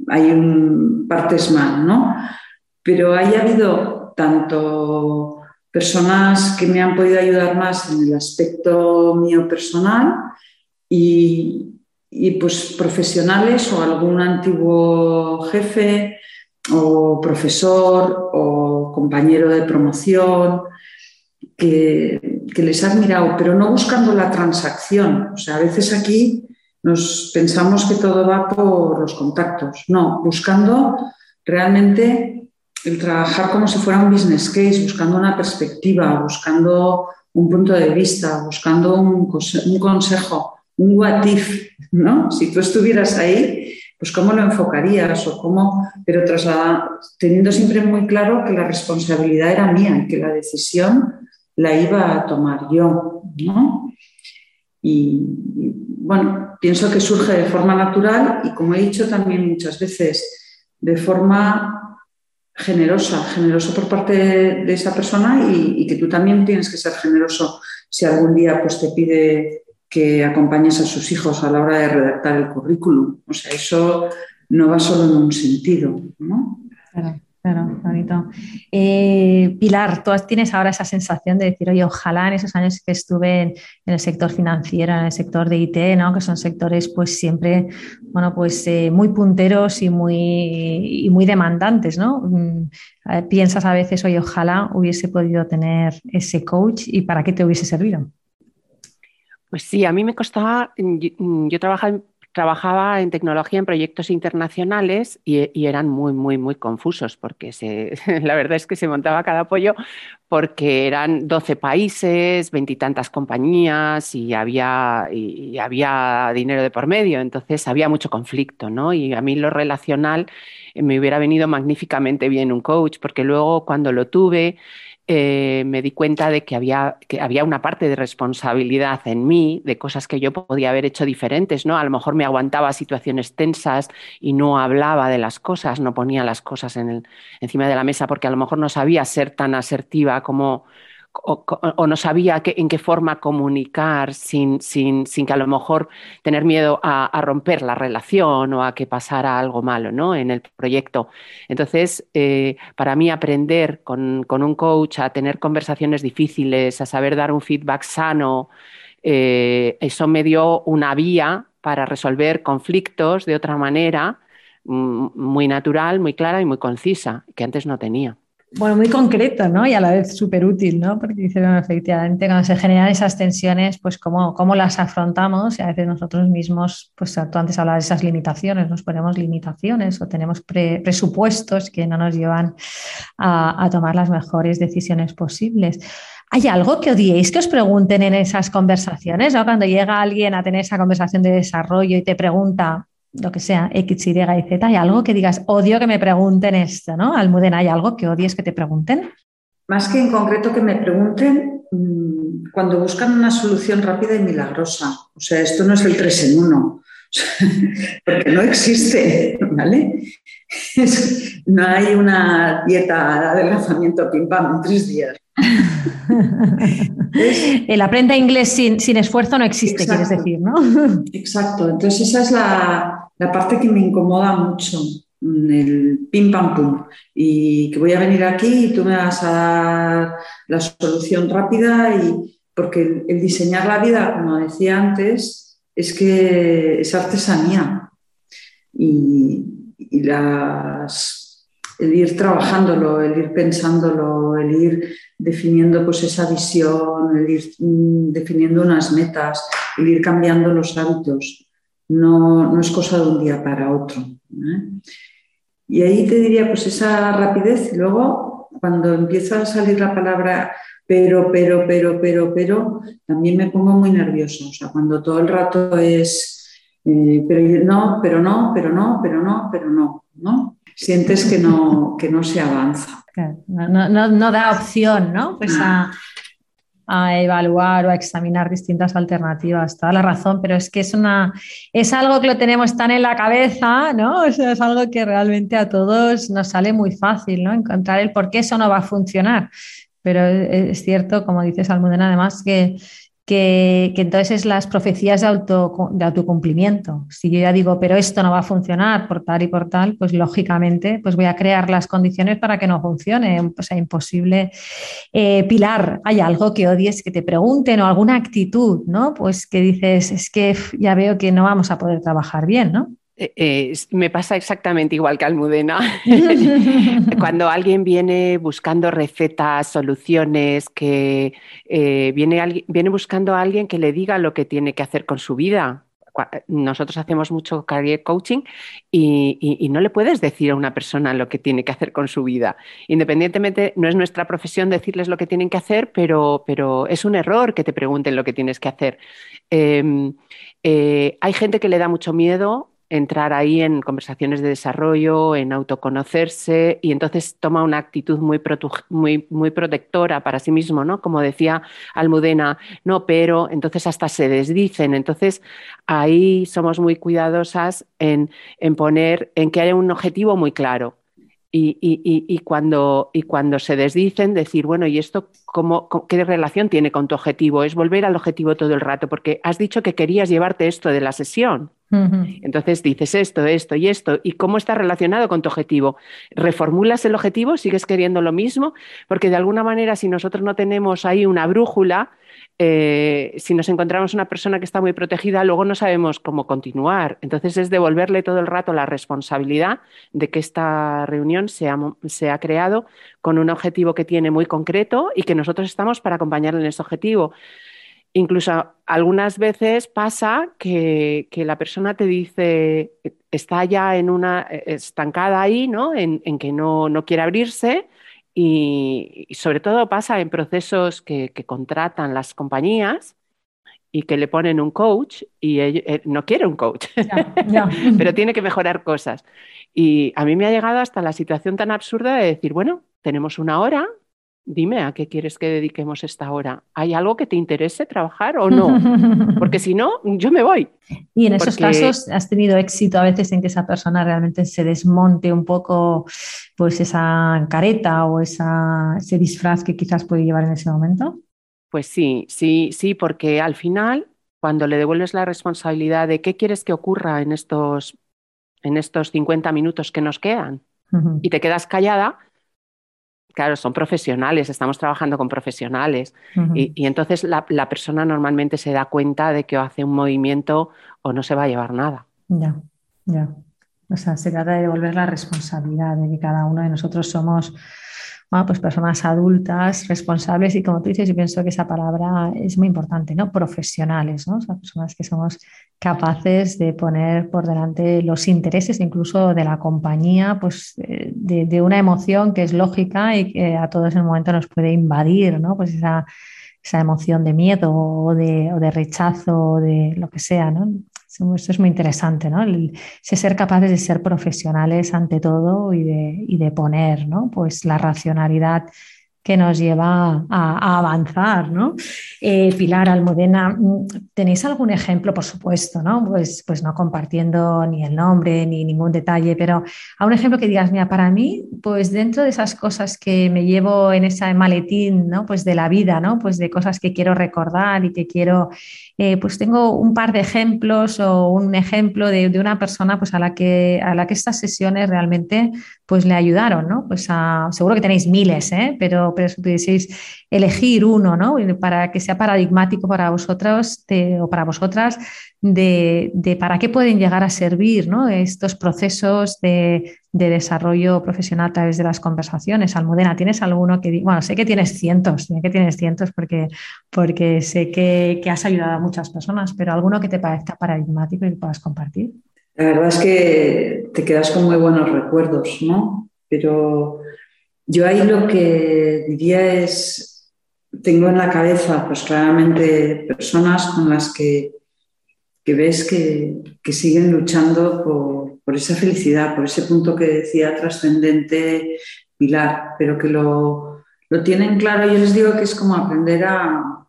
hay partes mal, ¿no? Pero ha habido tanto personas que me han podido ayudar más en el aspecto mío personal, y, pues profesionales o algún antiguo jefe o profesor o compañero de promoción que, que, les ha admirado, pero no buscando la transacción. O sea, a veces aquí nos pensamos que todo va por los contactos. No, buscando realmente el trabajar como si fuera un business case, buscando una perspectiva, buscando un punto de vista, buscando un, consejo un what if, ¿no? Si tú estuvieras ahí, pues cómo lo enfocarías o cómo, pero teniendo siempre muy claro que la responsabilidad era mía y que la decisión la iba a tomar yo, ¿no? Y, bueno, pienso que surge de forma natural y como he dicho también muchas veces, de forma generosa, generoso por parte de, esa persona y, que tú también tienes que ser generoso si algún día pues, te pide que acompañes a sus hijos a la hora de redactar el currículum. O sea, eso no va solo en un sentido, ¿no? Claro, claro, bonito. Eh, Pilar, tú tienes ahora esa sensación de decir, oye, ojalá en esos años que estuve en, el sector financiero, en el sector de IT, ¿no? que son sectores pues siempre, bueno, pues eh, muy punteros y muy, y muy demandantes, ¿no? Mm, eh, piensas a veces, oye, ojalá hubiese podido tener ese coach y para qué te hubiese servido. Pues sí, a mí me costaba, yo, trabajaba, trabajaba, en tecnología en proyectos internacionales y, eran muy, muy, muy confusos porque se, la verdad es que se montaba cada pollo porque eran 12 países, veintitantas compañías y había, y había dinero de por medio, entonces había mucho conflicto, ¿no? Y a mí lo relacional me hubiera venido magníficamente bien un coach porque luego cuando lo tuve eh, me di cuenta de que había, que había una parte de responsabilidad en mí, de cosas que yo podía haber hecho diferentes, ¿no? A lo mejor me aguantaba situaciones tensas y no hablaba de las cosas, no ponía las cosas en encima de la mesa porque a lo mejor no sabía ser tan asertiva como, o, no sabía en qué forma comunicar sin, sin, sin, que a lo mejor tener miedo a, romper la relación o a que pasara algo malo ¿no? en el proyecto. Entonces, eh, para mí aprender con, con, un coach a tener conversaciones difíciles, a saber dar un feedback sano, eh, eso me dio una vía para resolver conflictos de otra manera mm, muy natural, muy clara y muy concisa, que antes no tenía. Bueno, muy concreto, ¿no? Y a la vez súper útil, ¿no? Porque dice, efectivamente, cuando se generan esas tensiones, pues cómo, cómo las afrontamos y a veces nosotros mismos, pues tú antes hablabas de esas limitaciones, nos ponemos limitaciones o tenemos presupuestos que no nos llevan a, tomar las mejores decisiones posibles. ¿Hay algo que odiéis que os pregunten en esas conversaciones? ¿no? Cuando llega alguien a tener esa conversación de desarrollo y te pregunta, lo que sea, X, Y y Z, hay algo que digas, odio que me pregunten esto, ¿no? Almudena, ¿hay algo que odies que te pregunten? Más que en concreto que me pregunten mm, cuando buscan una solución rápida y milagrosa. O sea, esto no es el 3 en 1, porque no existe, ¿vale? no hay una dieta de adelgazamiento pim pam en tres días. el aprende inglés sin, esfuerzo no existe, quieres decir, ¿no? Exacto, entonces esa es la, parte que me incomoda mucho, el pim pam pum, y que voy a venir aquí y tú me vas a dar la solución rápida, y porque el, diseñar la vida, como decía antes, es que es artesanía. Y, el ir trabajándolo, el ir pensándolo, el ir definiendo pues esa visión, el ir mm, definiendo unas metas, el ir cambiando los hábitos. No, no es cosa de un día para otro. ¿eh? Y ahí te diría pues esa rapidez y luego cuando empieza a salir la palabra pero, pero, pero, pero, pero, también me pongo muy nerviosa. O sea, cuando todo el rato es eh, pero no, pero no, pero no, pero no, pero no, ¿no? Sientes que no, que no se avanza. No, da opción, ¿no? Pues a, evaluar o a examinar distintas alternativas. Toda la razón, pero es que es una es algo que lo tenemos tan en la cabeza, ¿no? es algo que realmente a todos nos sale muy fácil, ¿no? Encontrar el por qué eso no va a funcionar. Pero es cierto, como dices Almudena, además que que, entonces es las profecías de, auto, de autocumplimiento. Si yo ya digo, pero esto no va a funcionar por tal y por tal, pues lógicamente pues voy a crear las condiciones para que no funcione. O sea, imposible. Eh, Pilar, ¿hay algo que odies que te pregunten o alguna actitud, ¿no? Pues que dices, es que ya veo que no vamos a poder trabajar bien, ¿no? Eh, eh, me pasa exactamente igual que Almudena. Cuando alguien viene buscando recetas, soluciones, que eh, viene, viene buscando a alguien que le diga lo que tiene que hacer con su vida. Nosotros hacemos mucho career coaching y, no le puedes decir a una persona lo que tiene que hacer con su vida. Independientemente, no es nuestra profesión decirles lo que tienen que hacer, pero, pero es un error que te pregunten lo que tienes que hacer. Em, hay gente que le da mucho miedo entrar ahí en conversaciones de desarrollo, en autoconocerse y entonces toma una actitud muy, muy, muy protectora para sí mismo, ¿no? Como decía Almudena, no, pero entonces hasta se desdicen. Entonces ahí somos muy cuidadosas en, en poner, en que haya un objetivo muy claro. Y, y, y, cuando, y cuando se desdicen, decir, bueno, ¿y esto cómo, qué relación tiene con tu objetivo? Es volver al objetivo todo el rato, porque has dicho que querías llevarte esto de la sesión. Entonces dices esto, esto y esto, ¿y cómo está relacionado con tu objetivo? ¿Reformulas el objetivo? ¿Sigues queriendo lo mismo? Porque de alguna manera, si nosotros no tenemos ahí una brújula, eh, si nos encontramos una persona que está muy protegida, luego no sabemos cómo continuar. Entonces es devolverle todo el rato la responsabilidad de que esta reunión se ha, creado con un objetivo que tiene muy concreto y que nosotros estamos para acompañarle en ese objetivo. Incluso algunas veces pasa que, la persona te dice, está ya en una estancada ahí, ¿no? En, que no, quiere abrirse y, sobre todo pasa en procesos que, contratan las compañías y que le ponen un coach y eh, no quiere un coach, pero tiene que mejorar cosas. Y a mí me ha llegado hasta la situación tan absurda de decir, bueno, tenemos una hora, dime a qué quieres que dediquemos esta hora. ¿Hay algo que te interese trabajar o no? Porque si no, yo me voy. Y en esos casos has tenido éxito a veces en que esa persona realmente se desmonte un poco pues esa careta o esa, ese disfraz que quizás puede llevar en ese momento. Pues sí, sí, sí, porque al final, cuando le devuelves la responsabilidad de qué quieres que ocurra en estos, en estos 50 minutos que nos quedan y te quedas callada, claro, son profesionales, estamos trabajando con profesionales y, entonces la, persona normalmente se da cuenta de que hace un movimiento o no se va a llevar nada. Ya, ya. O sea, se trata de devolver la responsabilidad de que cada uno de nosotros somos pues personas adultas, responsables y como tú dices, yo pienso que esa palabra es muy importante, ¿no? Profesionales, ¿no? O personas que somos capaces de poner por delante los intereses incluso de la compañía, pues eh, de, una emoción que es lógica y que a todos en un momento nos puede invadir, ¿no? Pues esa, emoción de miedo o de, o de rechazo o de lo que sea, ¿no? Esto es muy interesante, ¿no? El, ser capaces de ser profesionales ante todo y de, y de poner, ¿no? Pues la racionalidad que nos lleva a, avanzar, ¿no? Eh, Pilar Almudena, mm, ¿tenéis algún ejemplo, por supuesto, ¿no? Pues, pues no compartiendo ni el nombre ni ningún detalle, pero a un ejemplo que digas, mira, para mí, pues dentro de esas cosas que me llevo en ese maletín, ¿no? Pues de la vida, ¿no? Pues de cosas que quiero recordar y que quiero, eh, pues tengo un par de ejemplos o un ejemplo de, una persona pues a la que, a la que estas sesiones realmente pues le ayudaron, ¿no? Pues seguro que tenéis miles, ¿eh? pero, pero si pudieseis elegir uno, ¿no? Para que sea paradigmático para vosotros o para vosotras de, para qué pueden llegar a servir ¿no? estos procesos de, desarrollo profesional a través de las conversaciones. Almudena, ¿tienes alguno que, bueno, sé que tienes cientos, sé que tienes cientos porque, porque sé que, que has ayudado a muchas personas, pero alguno que te parezca paradigmático y que puedas compartir? La verdad es que te quedas con muy buenos recuerdos, ¿no? Pero yo ahí lo que diría es, tengo en la cabeza, pues claramente personas con las que, ves que, siguen luchando por, esa felicidad, por ese punto que decía trascendente Pilar, pero que lo, lo tienen claro. Yo les digo que es como aprender a,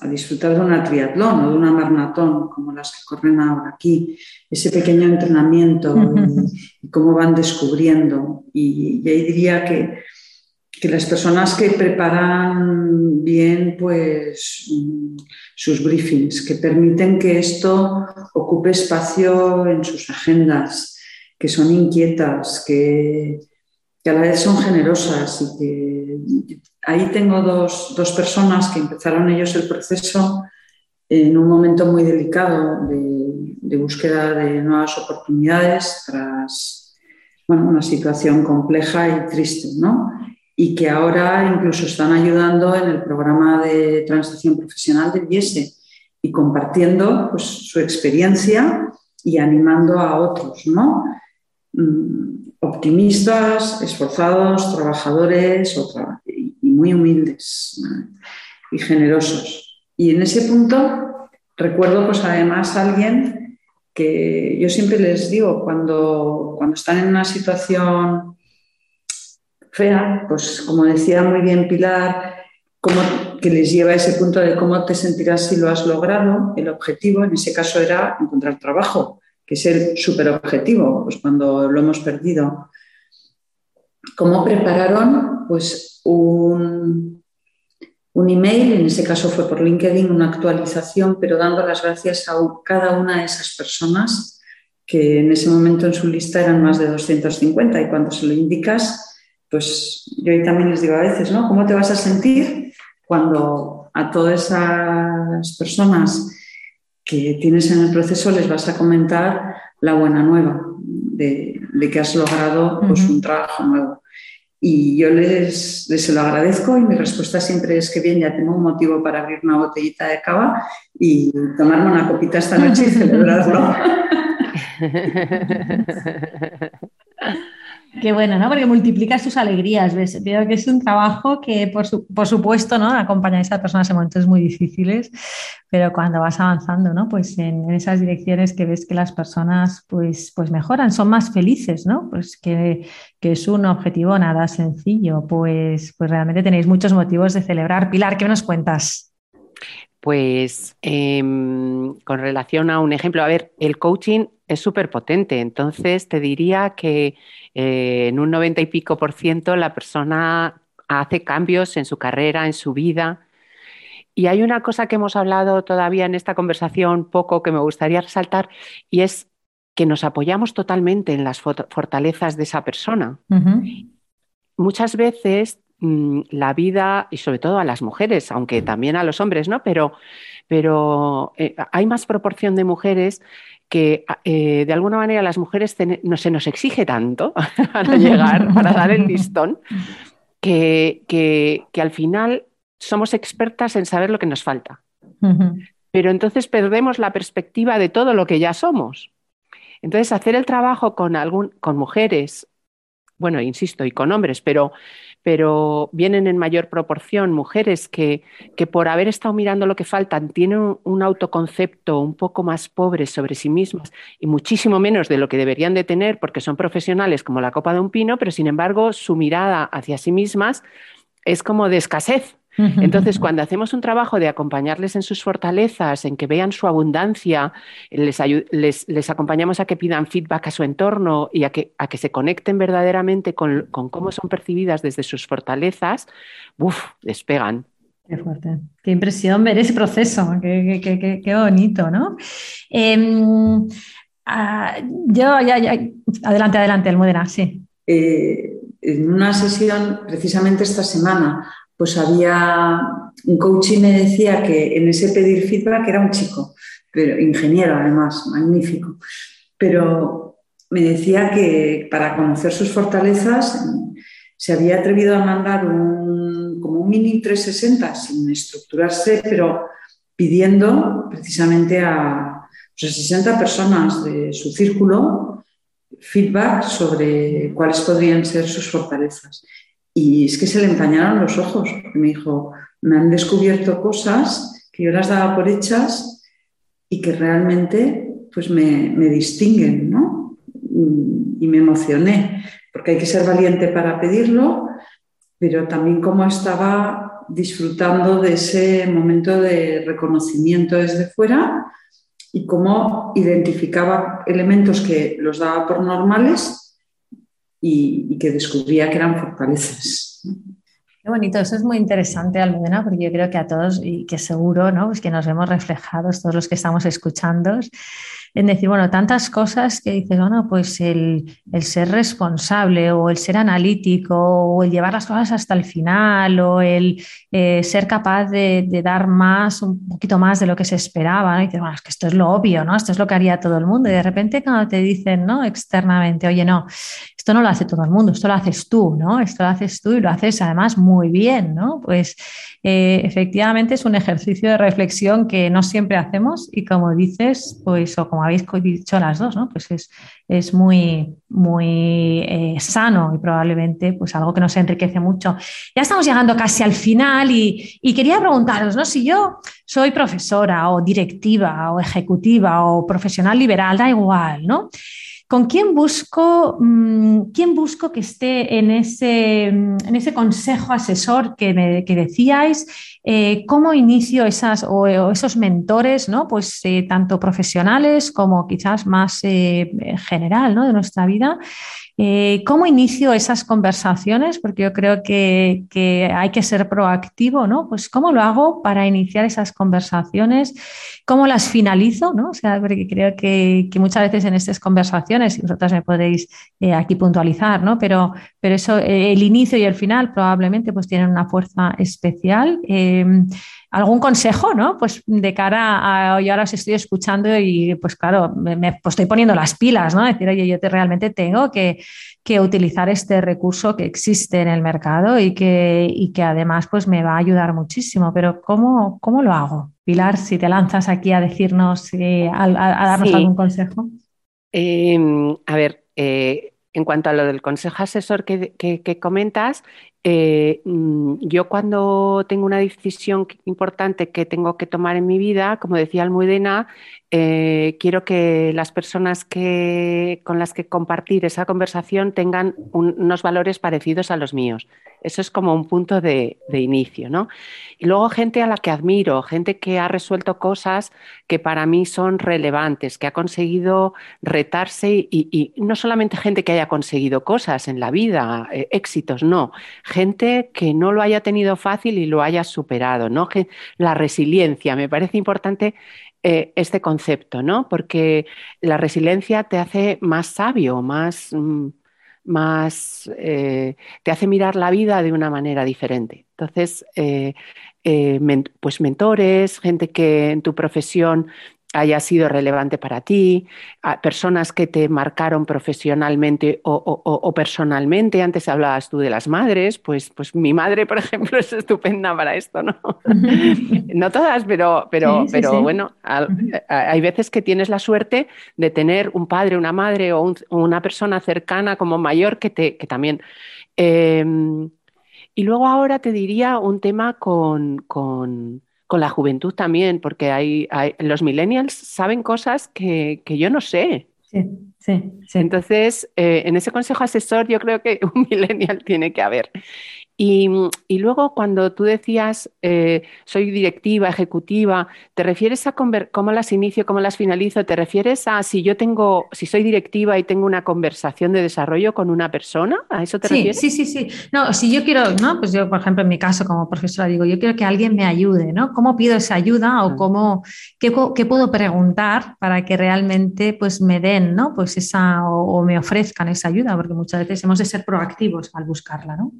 a disfrutar de una triatlón o de una maratón, como las que corren ahora aquí, ese pequeño entrenamiento y, cómo van descubriendo. Y, ahí diría que, que, las personas que preparan bien pues, sus briefings, que permiten que esto ocupe espacio en sus agendas, que son inquietas, que, que a la vez son generosas y que ahí tengo dos, dos, personas que empezaron ellos el proceso en un momento muy delicado de, búsqueda de nuevas oportunidades tras bueno, una situación compleja y triste, ¿no? Y que ahora incluso están ayudando en el programa de transición profesional del IESE y compartiendo pues, su experiencia y animando a otros, ¿no? Mm, optimistas, esforzados, trabajadores muy humildes y generosos. Y en ese punto recuerdo pues además a alguien que yo siempre les digo, cuando, cuando están en una situación fea, pues como decía muy bien Pilar, como que les lleva a ese punto de cómo te sentirás si lo has logrado, el objetivo en ese caso era encontrar trabajo que es el superobjetivo, pues cuando lo hemos perdido. ¿Cómo prepararon? Pues un, un email, en ese caso fue por LinkedIn, una actualización, pero dando las gracias a cada una de esas personas que en ese momento en su lista eran más de 250 y cuando se lo indicas, pues yo también les digo a veces, ¿no? ¿Cómo te vas a sentir cuando a todas esas personas que tienes en el proceso les vas a comentar la buena nueva de, que has logrado pues, un trabajo nuevo. y yo les, les lo agradezco y mi respuesta siempre es que bien, ya tengo un motivo para abrir una botellita de cava y tomarme una copita esta noche y celebrarlo. Qué bueno, ¿no? Porque multiplicas tus alegrías, ¿ves? Veo que es un trabajo que, por, supuesto, ¿no? Acompañáis a personas en momentos muy difíciles, pero cuando vas avanzando, ¿no? Pues en, esas direcciones que ves que las personas, pues, pues mejoran, son más felices, ¿no? Pues que, que, es un objetivo nada sencillo, pues, pues realmente tenéis muchos motivos de celebrar. Pilar, ¿qué nos cuentas? Pues em, con relación a un ejemplo, a ver, el coaching es súper potente, entonces te diría que eh, en un 90 y pico por ciento la persona hace cambios en su carrera, en su vida. Y hay una cosa que hemos hablado todavía en esta conversación poco que me gustaría resaltar y es que nos apoyamos totalmente en las fortalezas de esa persona. Muchas veces mm, la vida, y sobre todo a las mujeres, aunque también a los hombres, ¿no? Pero, pero eh, hay más proporción de mujeres que eh, de alguna manera las mujeres no se nos exige tanto para llegar, para dar el listón, que, que, al final somos expertas en saber lo que nos falta. Pero entonces perdemos la perspectiva de todo lo que ya somos. Entonces, hacer el trabajo con, algún, con mujeres, bueno, insisto, y con hombres, pero pero vienen en mayor proporción mujeres que, que por haber estado mirando lo que faltan tienen un, autoconcepto un poco más pobre sobre sí mismas y muchísimo menos de lo que deberían de tener porque son profesionales como la copa de un pino, pero sin embargo su mirada hacia sí mismas es como de escasez, entonces, cuando hacemos un trabajo de acompañarles en sus fortalezas, en que vean su abundancia, les, acompañamos a que pidan feedback a su entorno y a que, a que se conecten verdaderamente con, cómo son percibidas desde sus fortalezas, ¡buf! despegan. Qué fuerte. Qué impresión ver ese proceso. Qué, bonito, ¿no? Em, ah, yo, ya, ya, adelante, adelante, Almudena, sí. Eh, en una sesión, precisamente esta semana, pues había un coach y me decía que en ese pedir feedback era un chico, pero ingeniero además, magnífico. Pero me decía que para conocer sus fortalezas se había atrevido a mandar un, como un mini 360 sin estructurarse, pero pidiendo precisamente a, 60 pues, personas de su círculo feedback sobre cuáles podrían ser sus fortalezas. Y es que se le empañaron los ojos, porque me dijo, me han descubierto cosas que yo las daba por hechas y que realmente pues me, distinguen, ¿no? Y me emocioné, porque hay que ser valiente para pedirlo, pero también como estaba disfrutando de ese momento de reconocimiento desde fuera y cómo identificaba elementos que los daba por normales y, que descubría que eran fortalezas. Qué bonito, eso es muy interesante, Almudena, porque yo creo que a todos, y que seguro, ¿no? Pues que nos vemos reflejados, todos los que estamos escuchando, en decir, bueno, tantas cosas que dices, bueno, pues el, ser responsable o el ser analítico o el llevar las cosas hasta el final o el eh, ser capaz de, dar más, un poquito más de lo que se esperaba, ¿no? Y dices, bueno, es que esto es lo obvio, ¿no? Esto es lo que haría todo el mundo. Y de repente cuando te dicen, ¿no? Externamente, oye, no, esto no lo hace todo el mundo, esto lo haces tú, ¿no? Esto lo haces tú y lo haces además muy bien, ¿no? Pues eh, efectivamente es un ejercicio de reflexión que no siempre hacemos y como dices, pues, o como habéis dicho las dos, ¿no? Pues es, es muy, muy eh, sano y probablemente pues algo que nos enriquece mucho. Ya estamos llegando casi al final y, y quería preguntaros, ¿no? Si yo soy profesora o directiva o ejecutiva o profesional liberal, da igual, ¿no? ¿Con quién busco, mm, quién busco que esté en ese, mm, en ese consejo asesor que, decíais? Eh, ¿Cómo inicio esas o, esos mentores, ¿no? pues, eh, tanto profesionales como quizás más eh, general ¿no? de nuestra vida? ¿Cómo inicio esas conversaciones? Porque yo creo que, hay que ser proactivo, ¿no? Pues ¿cómo lo hago para iniciar esas conversaciones? ¿Cómo las finalizo? ¿no? O sea, porque creo que, muchas veces en estas conversaciones y vosotras me podéis eh, aquí puntualizar, ¿no? Pero, pero eso, eh, el inicio y el final probablemente pues tienen una fuerza especial. Em, ¿Algún consejo, no? Pues de cara a, yo ahora os estoy escuchando y pues claro, me, pues, estoy poniendo las pilas, ¿no? Decir, oye, yo te, realmente tengo que, utilizar este recurso que existe en el mercado y que, y que además pues me va a ayudar muchísimo. Pero ¿cómo, cómo lo hago? Pilar, si te lanzas aquí a decirnos, eh, a, darnos algún consejo. Em, a ver, eh, en cuanto a lo del consejo asesor que, que comentas, eh, mm, yo cuando tengo una decisión importante que tengo que tomar en mi vida, como decía Almudena, eh, quiero que las personas que, con las que compartir esa conversación tengan unos valores parecidos a los míos. Eso es como un punto de, inicio, ¿no? Y luego gente a la que admiro, gente que ha resuelto cosas que para mí son relevantes, que ha conseguido retarse y, no solamente gente que haya conseguido cosas en la vida, eh, éxitos, no, gente que no lo haya tenido fácil y lo haya superado, ¿no? La resiliencia, me parece importante eh, este concepto, ¿no? Porque la resiliencia te hace más sabio, más, mm, más eh, te hace mirar la vida de una manera diferente. Entonces, eh, pues mentores, gente que en tu profesión haya sido relevante para ti, personas que te marcaron profesionalmente o, personalmente. Antes hablabas tú de las madres, pues, pues mi madre, por ejemplo, es estupenda para esto, ¿no? no todas, pero, pero, pero bueno, hay veces que tienes la suerte de tener un padre, una madre o una persona cercana como mayor que, te, que también... Em, y luego ahora te diría un tema con, con con la juventud también, porque hay, los millennials saben cosas que, que yo no sé. Sí, sí, sí. Entonces, eh, en ese consejo asesor yo creo que un millennial tiene que haber. Y, luego cuando tú decías, eh, soy directiva, ejecutiva, ¿te refieres a cómo las inicio, cómo las finalizo? ¿Te refieres a si yo tengo, si soy directiva y tengo una conversación de desarrollo con una persona? ¿A eso te sí, refieres? Sí, sí, sí. No, si yo quiero, ¿no? Pues yo, por ejemplo, en mi caso como profesora digo, yo quiero que alguien me ayude, ¿no? ¿Cómo pido esa ayuda o cómo, qué, puedo preguntar para que realmente pues me den, ¿no? Pues esa, o me ofrezcan esa ayuda, porque muchas veces hemos de ser proactivos al buscarla, ¿no?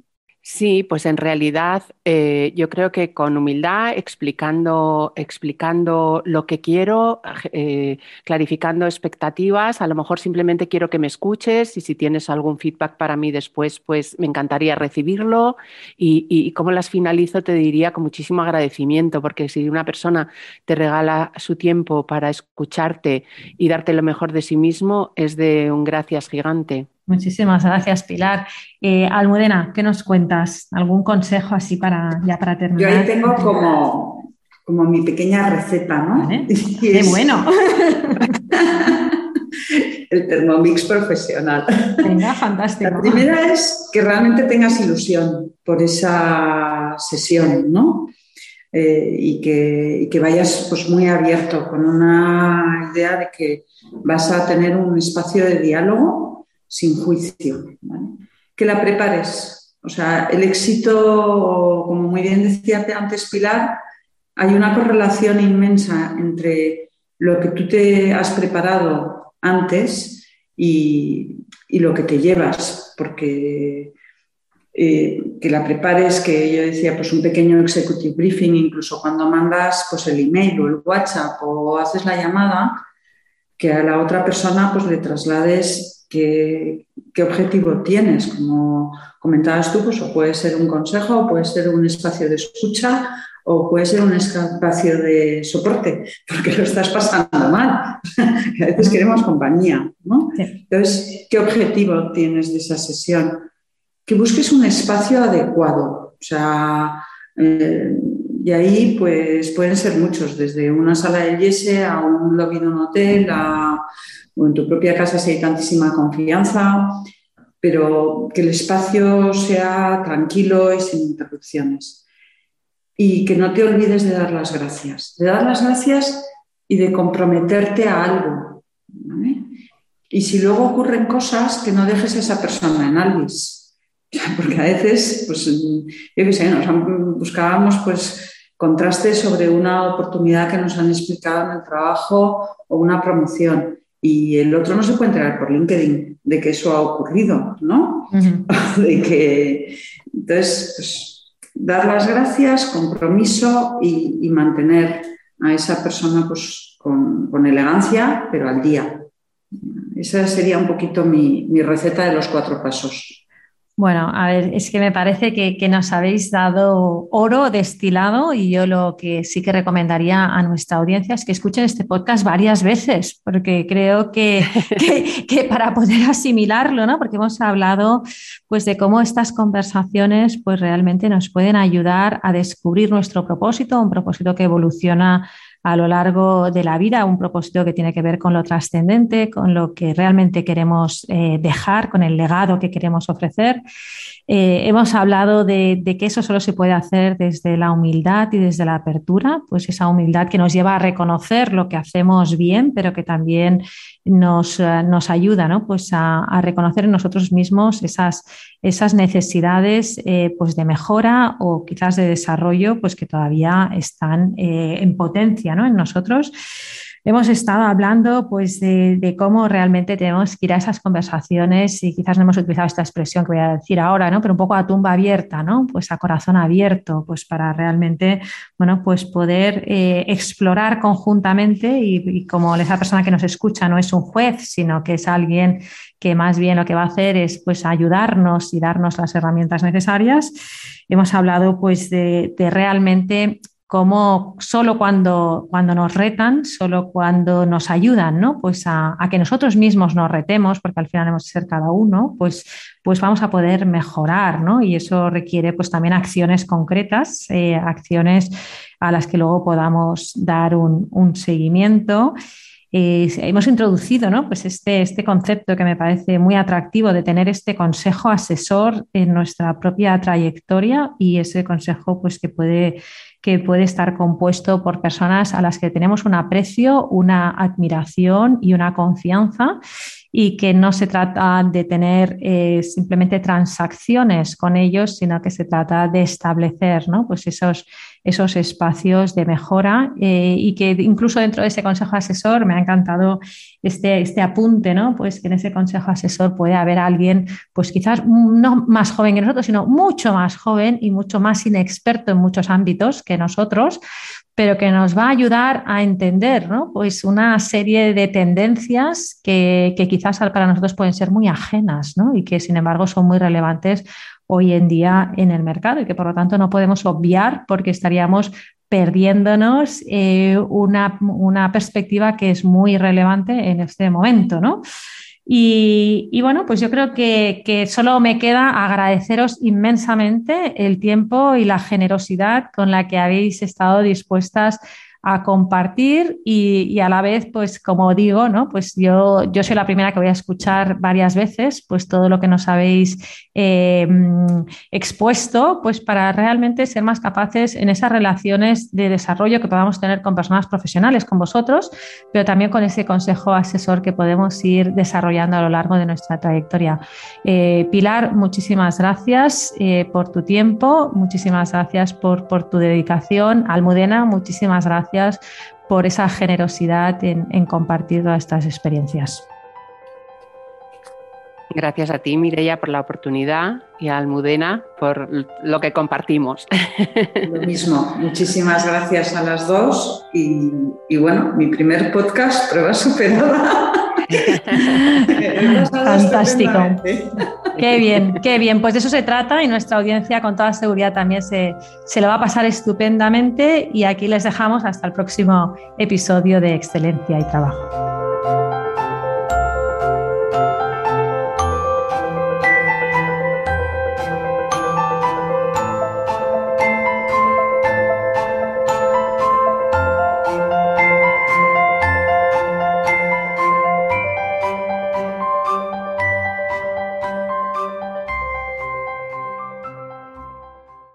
Sí, pues en realidad eh, yo creo que con humildad, explicando, explicando lo que quiero, eh, clarificando expectativas, a lo mejor simplemente quiero que me escuches y si tienes algún feedback para mí después, pues me encantaría recibirlo y, y cómo las finalizo te diría con muchísimo agradecimiento, porque si una persona te regala su tiempo para escucharte y darte lo mejor de sí mismo, es de un gracias gigante. Muchísimas gracias, Pilar. Eh, Almudena, ¿qué nos cuentas? ¿Algún consejo así para ya para terminar? Yo ahí tengo como, como mi pequeña receta, ¿no? Qué bueno. el Thermomix profesional. Venga, fantástico. La primera es que realmente tengas ilusión por esa sesión, ¿no? Eh, y, que, y, que, vayas pues, muy abierto con una idea de que vas a tener un espacio de diálogo sin juicio. Que la prepares. O sea, el éxito, como muy bien decía antes Pilar, hay una correlación inmensa entre lo que tú te has preparado antes y, lo que te llevas, porque eh, que la prepares, que yo decía, pues un pequeño executive briefing, incluso cuando mandas pues el email o el WhatsApp o haces la llamada, que a la otra persona pues le traslades qué, objetivo tienes. Como comentabas tú, pues o puede ser un consejo, o puede ser un espacio de escucha, o puede ser un espacio de soporte, porque lo estás pasando mal. a veces queremos compañía. Entonces, ¿qué objetivo tienes de esa sesión? Que busques un espacio adecuado. O sea, eh, y ahí pues pueden ser muchos, desde una sala de yese a un lobby de un hotel, a o en tu propia casa si hay tantísima confianza, pero que el espacio sea tranquilo y sin interrupciones. Y que no te olvides de dar las gracias, de dar las gracias y de comprometerte a algo. Y si luego ocurren cosas, que no dejes a esa persona en Alvis. Porque a veces, pues, yo qué sé, nos buscábamos pues contrastes sobre una oportunidad que nos han explicado en el trabajo o una promoción y el otro no se puede enterar por LinkedIn de que eso ha ocurrido, ¿no? de que, entonces, pues, dar las gracias, compromiso y, mantener a esa persona pues, con, elegancia, pero al día. Esa sería un poquito mi receta de los cuatro pasos. Bueno, a ver, es que me parece que, nos habéis dado oro destilado y yo lo que sí que recomendaría a nuestra audiencia es que escuchen este podcast varias veces, porque creo que, que, para poder asimilarlo, ¿no? Porque hemos hablado pues de cómo estas conversaciones pues realmente nos pueden ayudar a descubrir nuestro propósito, un propósito que evoluciona a lo largo de la vida, un propósito que tiene que ver con lo trascendente, con lo que realmente queremos eh, dejar, con el legado que queremos ofrecer. Eh, hemos hablado de, que eso solo se puede hacer desde la humildad y desde la apertura, pues esa humildad que nos lleva a reconocer lo que hacemos bien, pero que también nos, eh, nos ayuda ¿no? pues a, reconocer en nosotros mismos esas, esas necesidades pues de mejora o quizás de desarrollo pues que todavía están en potencia en nosotros. Hemos estado hablando pues, de, cómo realmente tenemos que ir a esas conversaciones y quizás no hemos utilizado esta expresión que voy a decir ahora, ¿no? pero un poco a tumba abierta, ¿no? pues a corazón abierto, pues para realmente bueno, pues poder eh, explorar conjuntamente y, como esa persona que nos escucha no es un juez, sino que es alguien que más bien lo que va a hacer es pues ayudarnos y darnos las herramientas necesarias. Hemos hablado pues de realmente como solo cuando, cuando nos retan, solo cuando nos ayudan, ¿no? Pues a, que nosotros mismos nos retemos, porque al final hemos de ser cada uno, pues, pues vamos a poder mejorar, ¿no? Y eso requiere pues también acciones concretas, eh, acciones a las que luego podamos dar un, seguimiento. Eh, hemos introducido ¿no? pues este, este concepto que me parece muy atractivo de tener este consejo asesor en nuestra propia trayectoria y ese consejo pues, que puede que puede estar compuesto por personas a las que tenemos un aprecio, una admiración y una confianza y que no se trata de tener eh, simplemente transacciones con ellos, sino que se trata de establecer ¿no? pues esos, esos espacios de mejora eh, y que incluso dentro de ese consejo asesor me ha encantado este, este apunte, ¿no? Pues que en ese consejo asesor puede haber alguien, pues quizás no más joven que nosotros, sino mucho más joven y mucho más inexperto en muchos ámbitos que nosotros, pero que nos va a ayudar a entender ¿no? pues una serie de tendencias que, que, quizás para nosotros pueden ser muy ajenas ¿no? y que sin embargo son muy relevantes hoy en día en el mercado y que por lo tanto no podemos obviar porque estaríamos perdiéndonos eh, una, una, perspectiva que es muy relevante en este momento, ¿no? Y, bueno, pues yo creo que, que, solo me queda agradeceros inmensamente el tiempo y la generosidad con la que habéis estado dispuestas a compartir y, a la vez, pues como digo, ¿no? Pues yo, yo soy la primera que voy a escuchar varias veces, pues todo lo que nos habéis eh, expuesto, pues para realmente ser más capaces en esas relaciones de desarrollo que podamos tener con personas profesionales, con vosotros, pero también con ese consejo asesor que podemos ir desarrollando a lo largo de nuestra trayectoria. Eh, Pilar, muchísimas gracias eh, por tu tiempo, muchísimas gracias por, por tu dedicación. Almudena, muchísimas gracias por esa generosidad en, compartir todas estas experiencias. Gracias a ti, Mireia, por la oportunidad y a Almudena por lo que compartimos. Lo mismo, muchísimas gracias a las dos y, y bueno, mi primer podcast, prueba superada. Fantástico. Qué bien, qué bien. Pues de eso se trata y nuestra audiencia con toda seguridad también se, se lo va a pasar estupendamente y aquí les dejamos hasta el próximo episodio de Excelencia y Trabajo.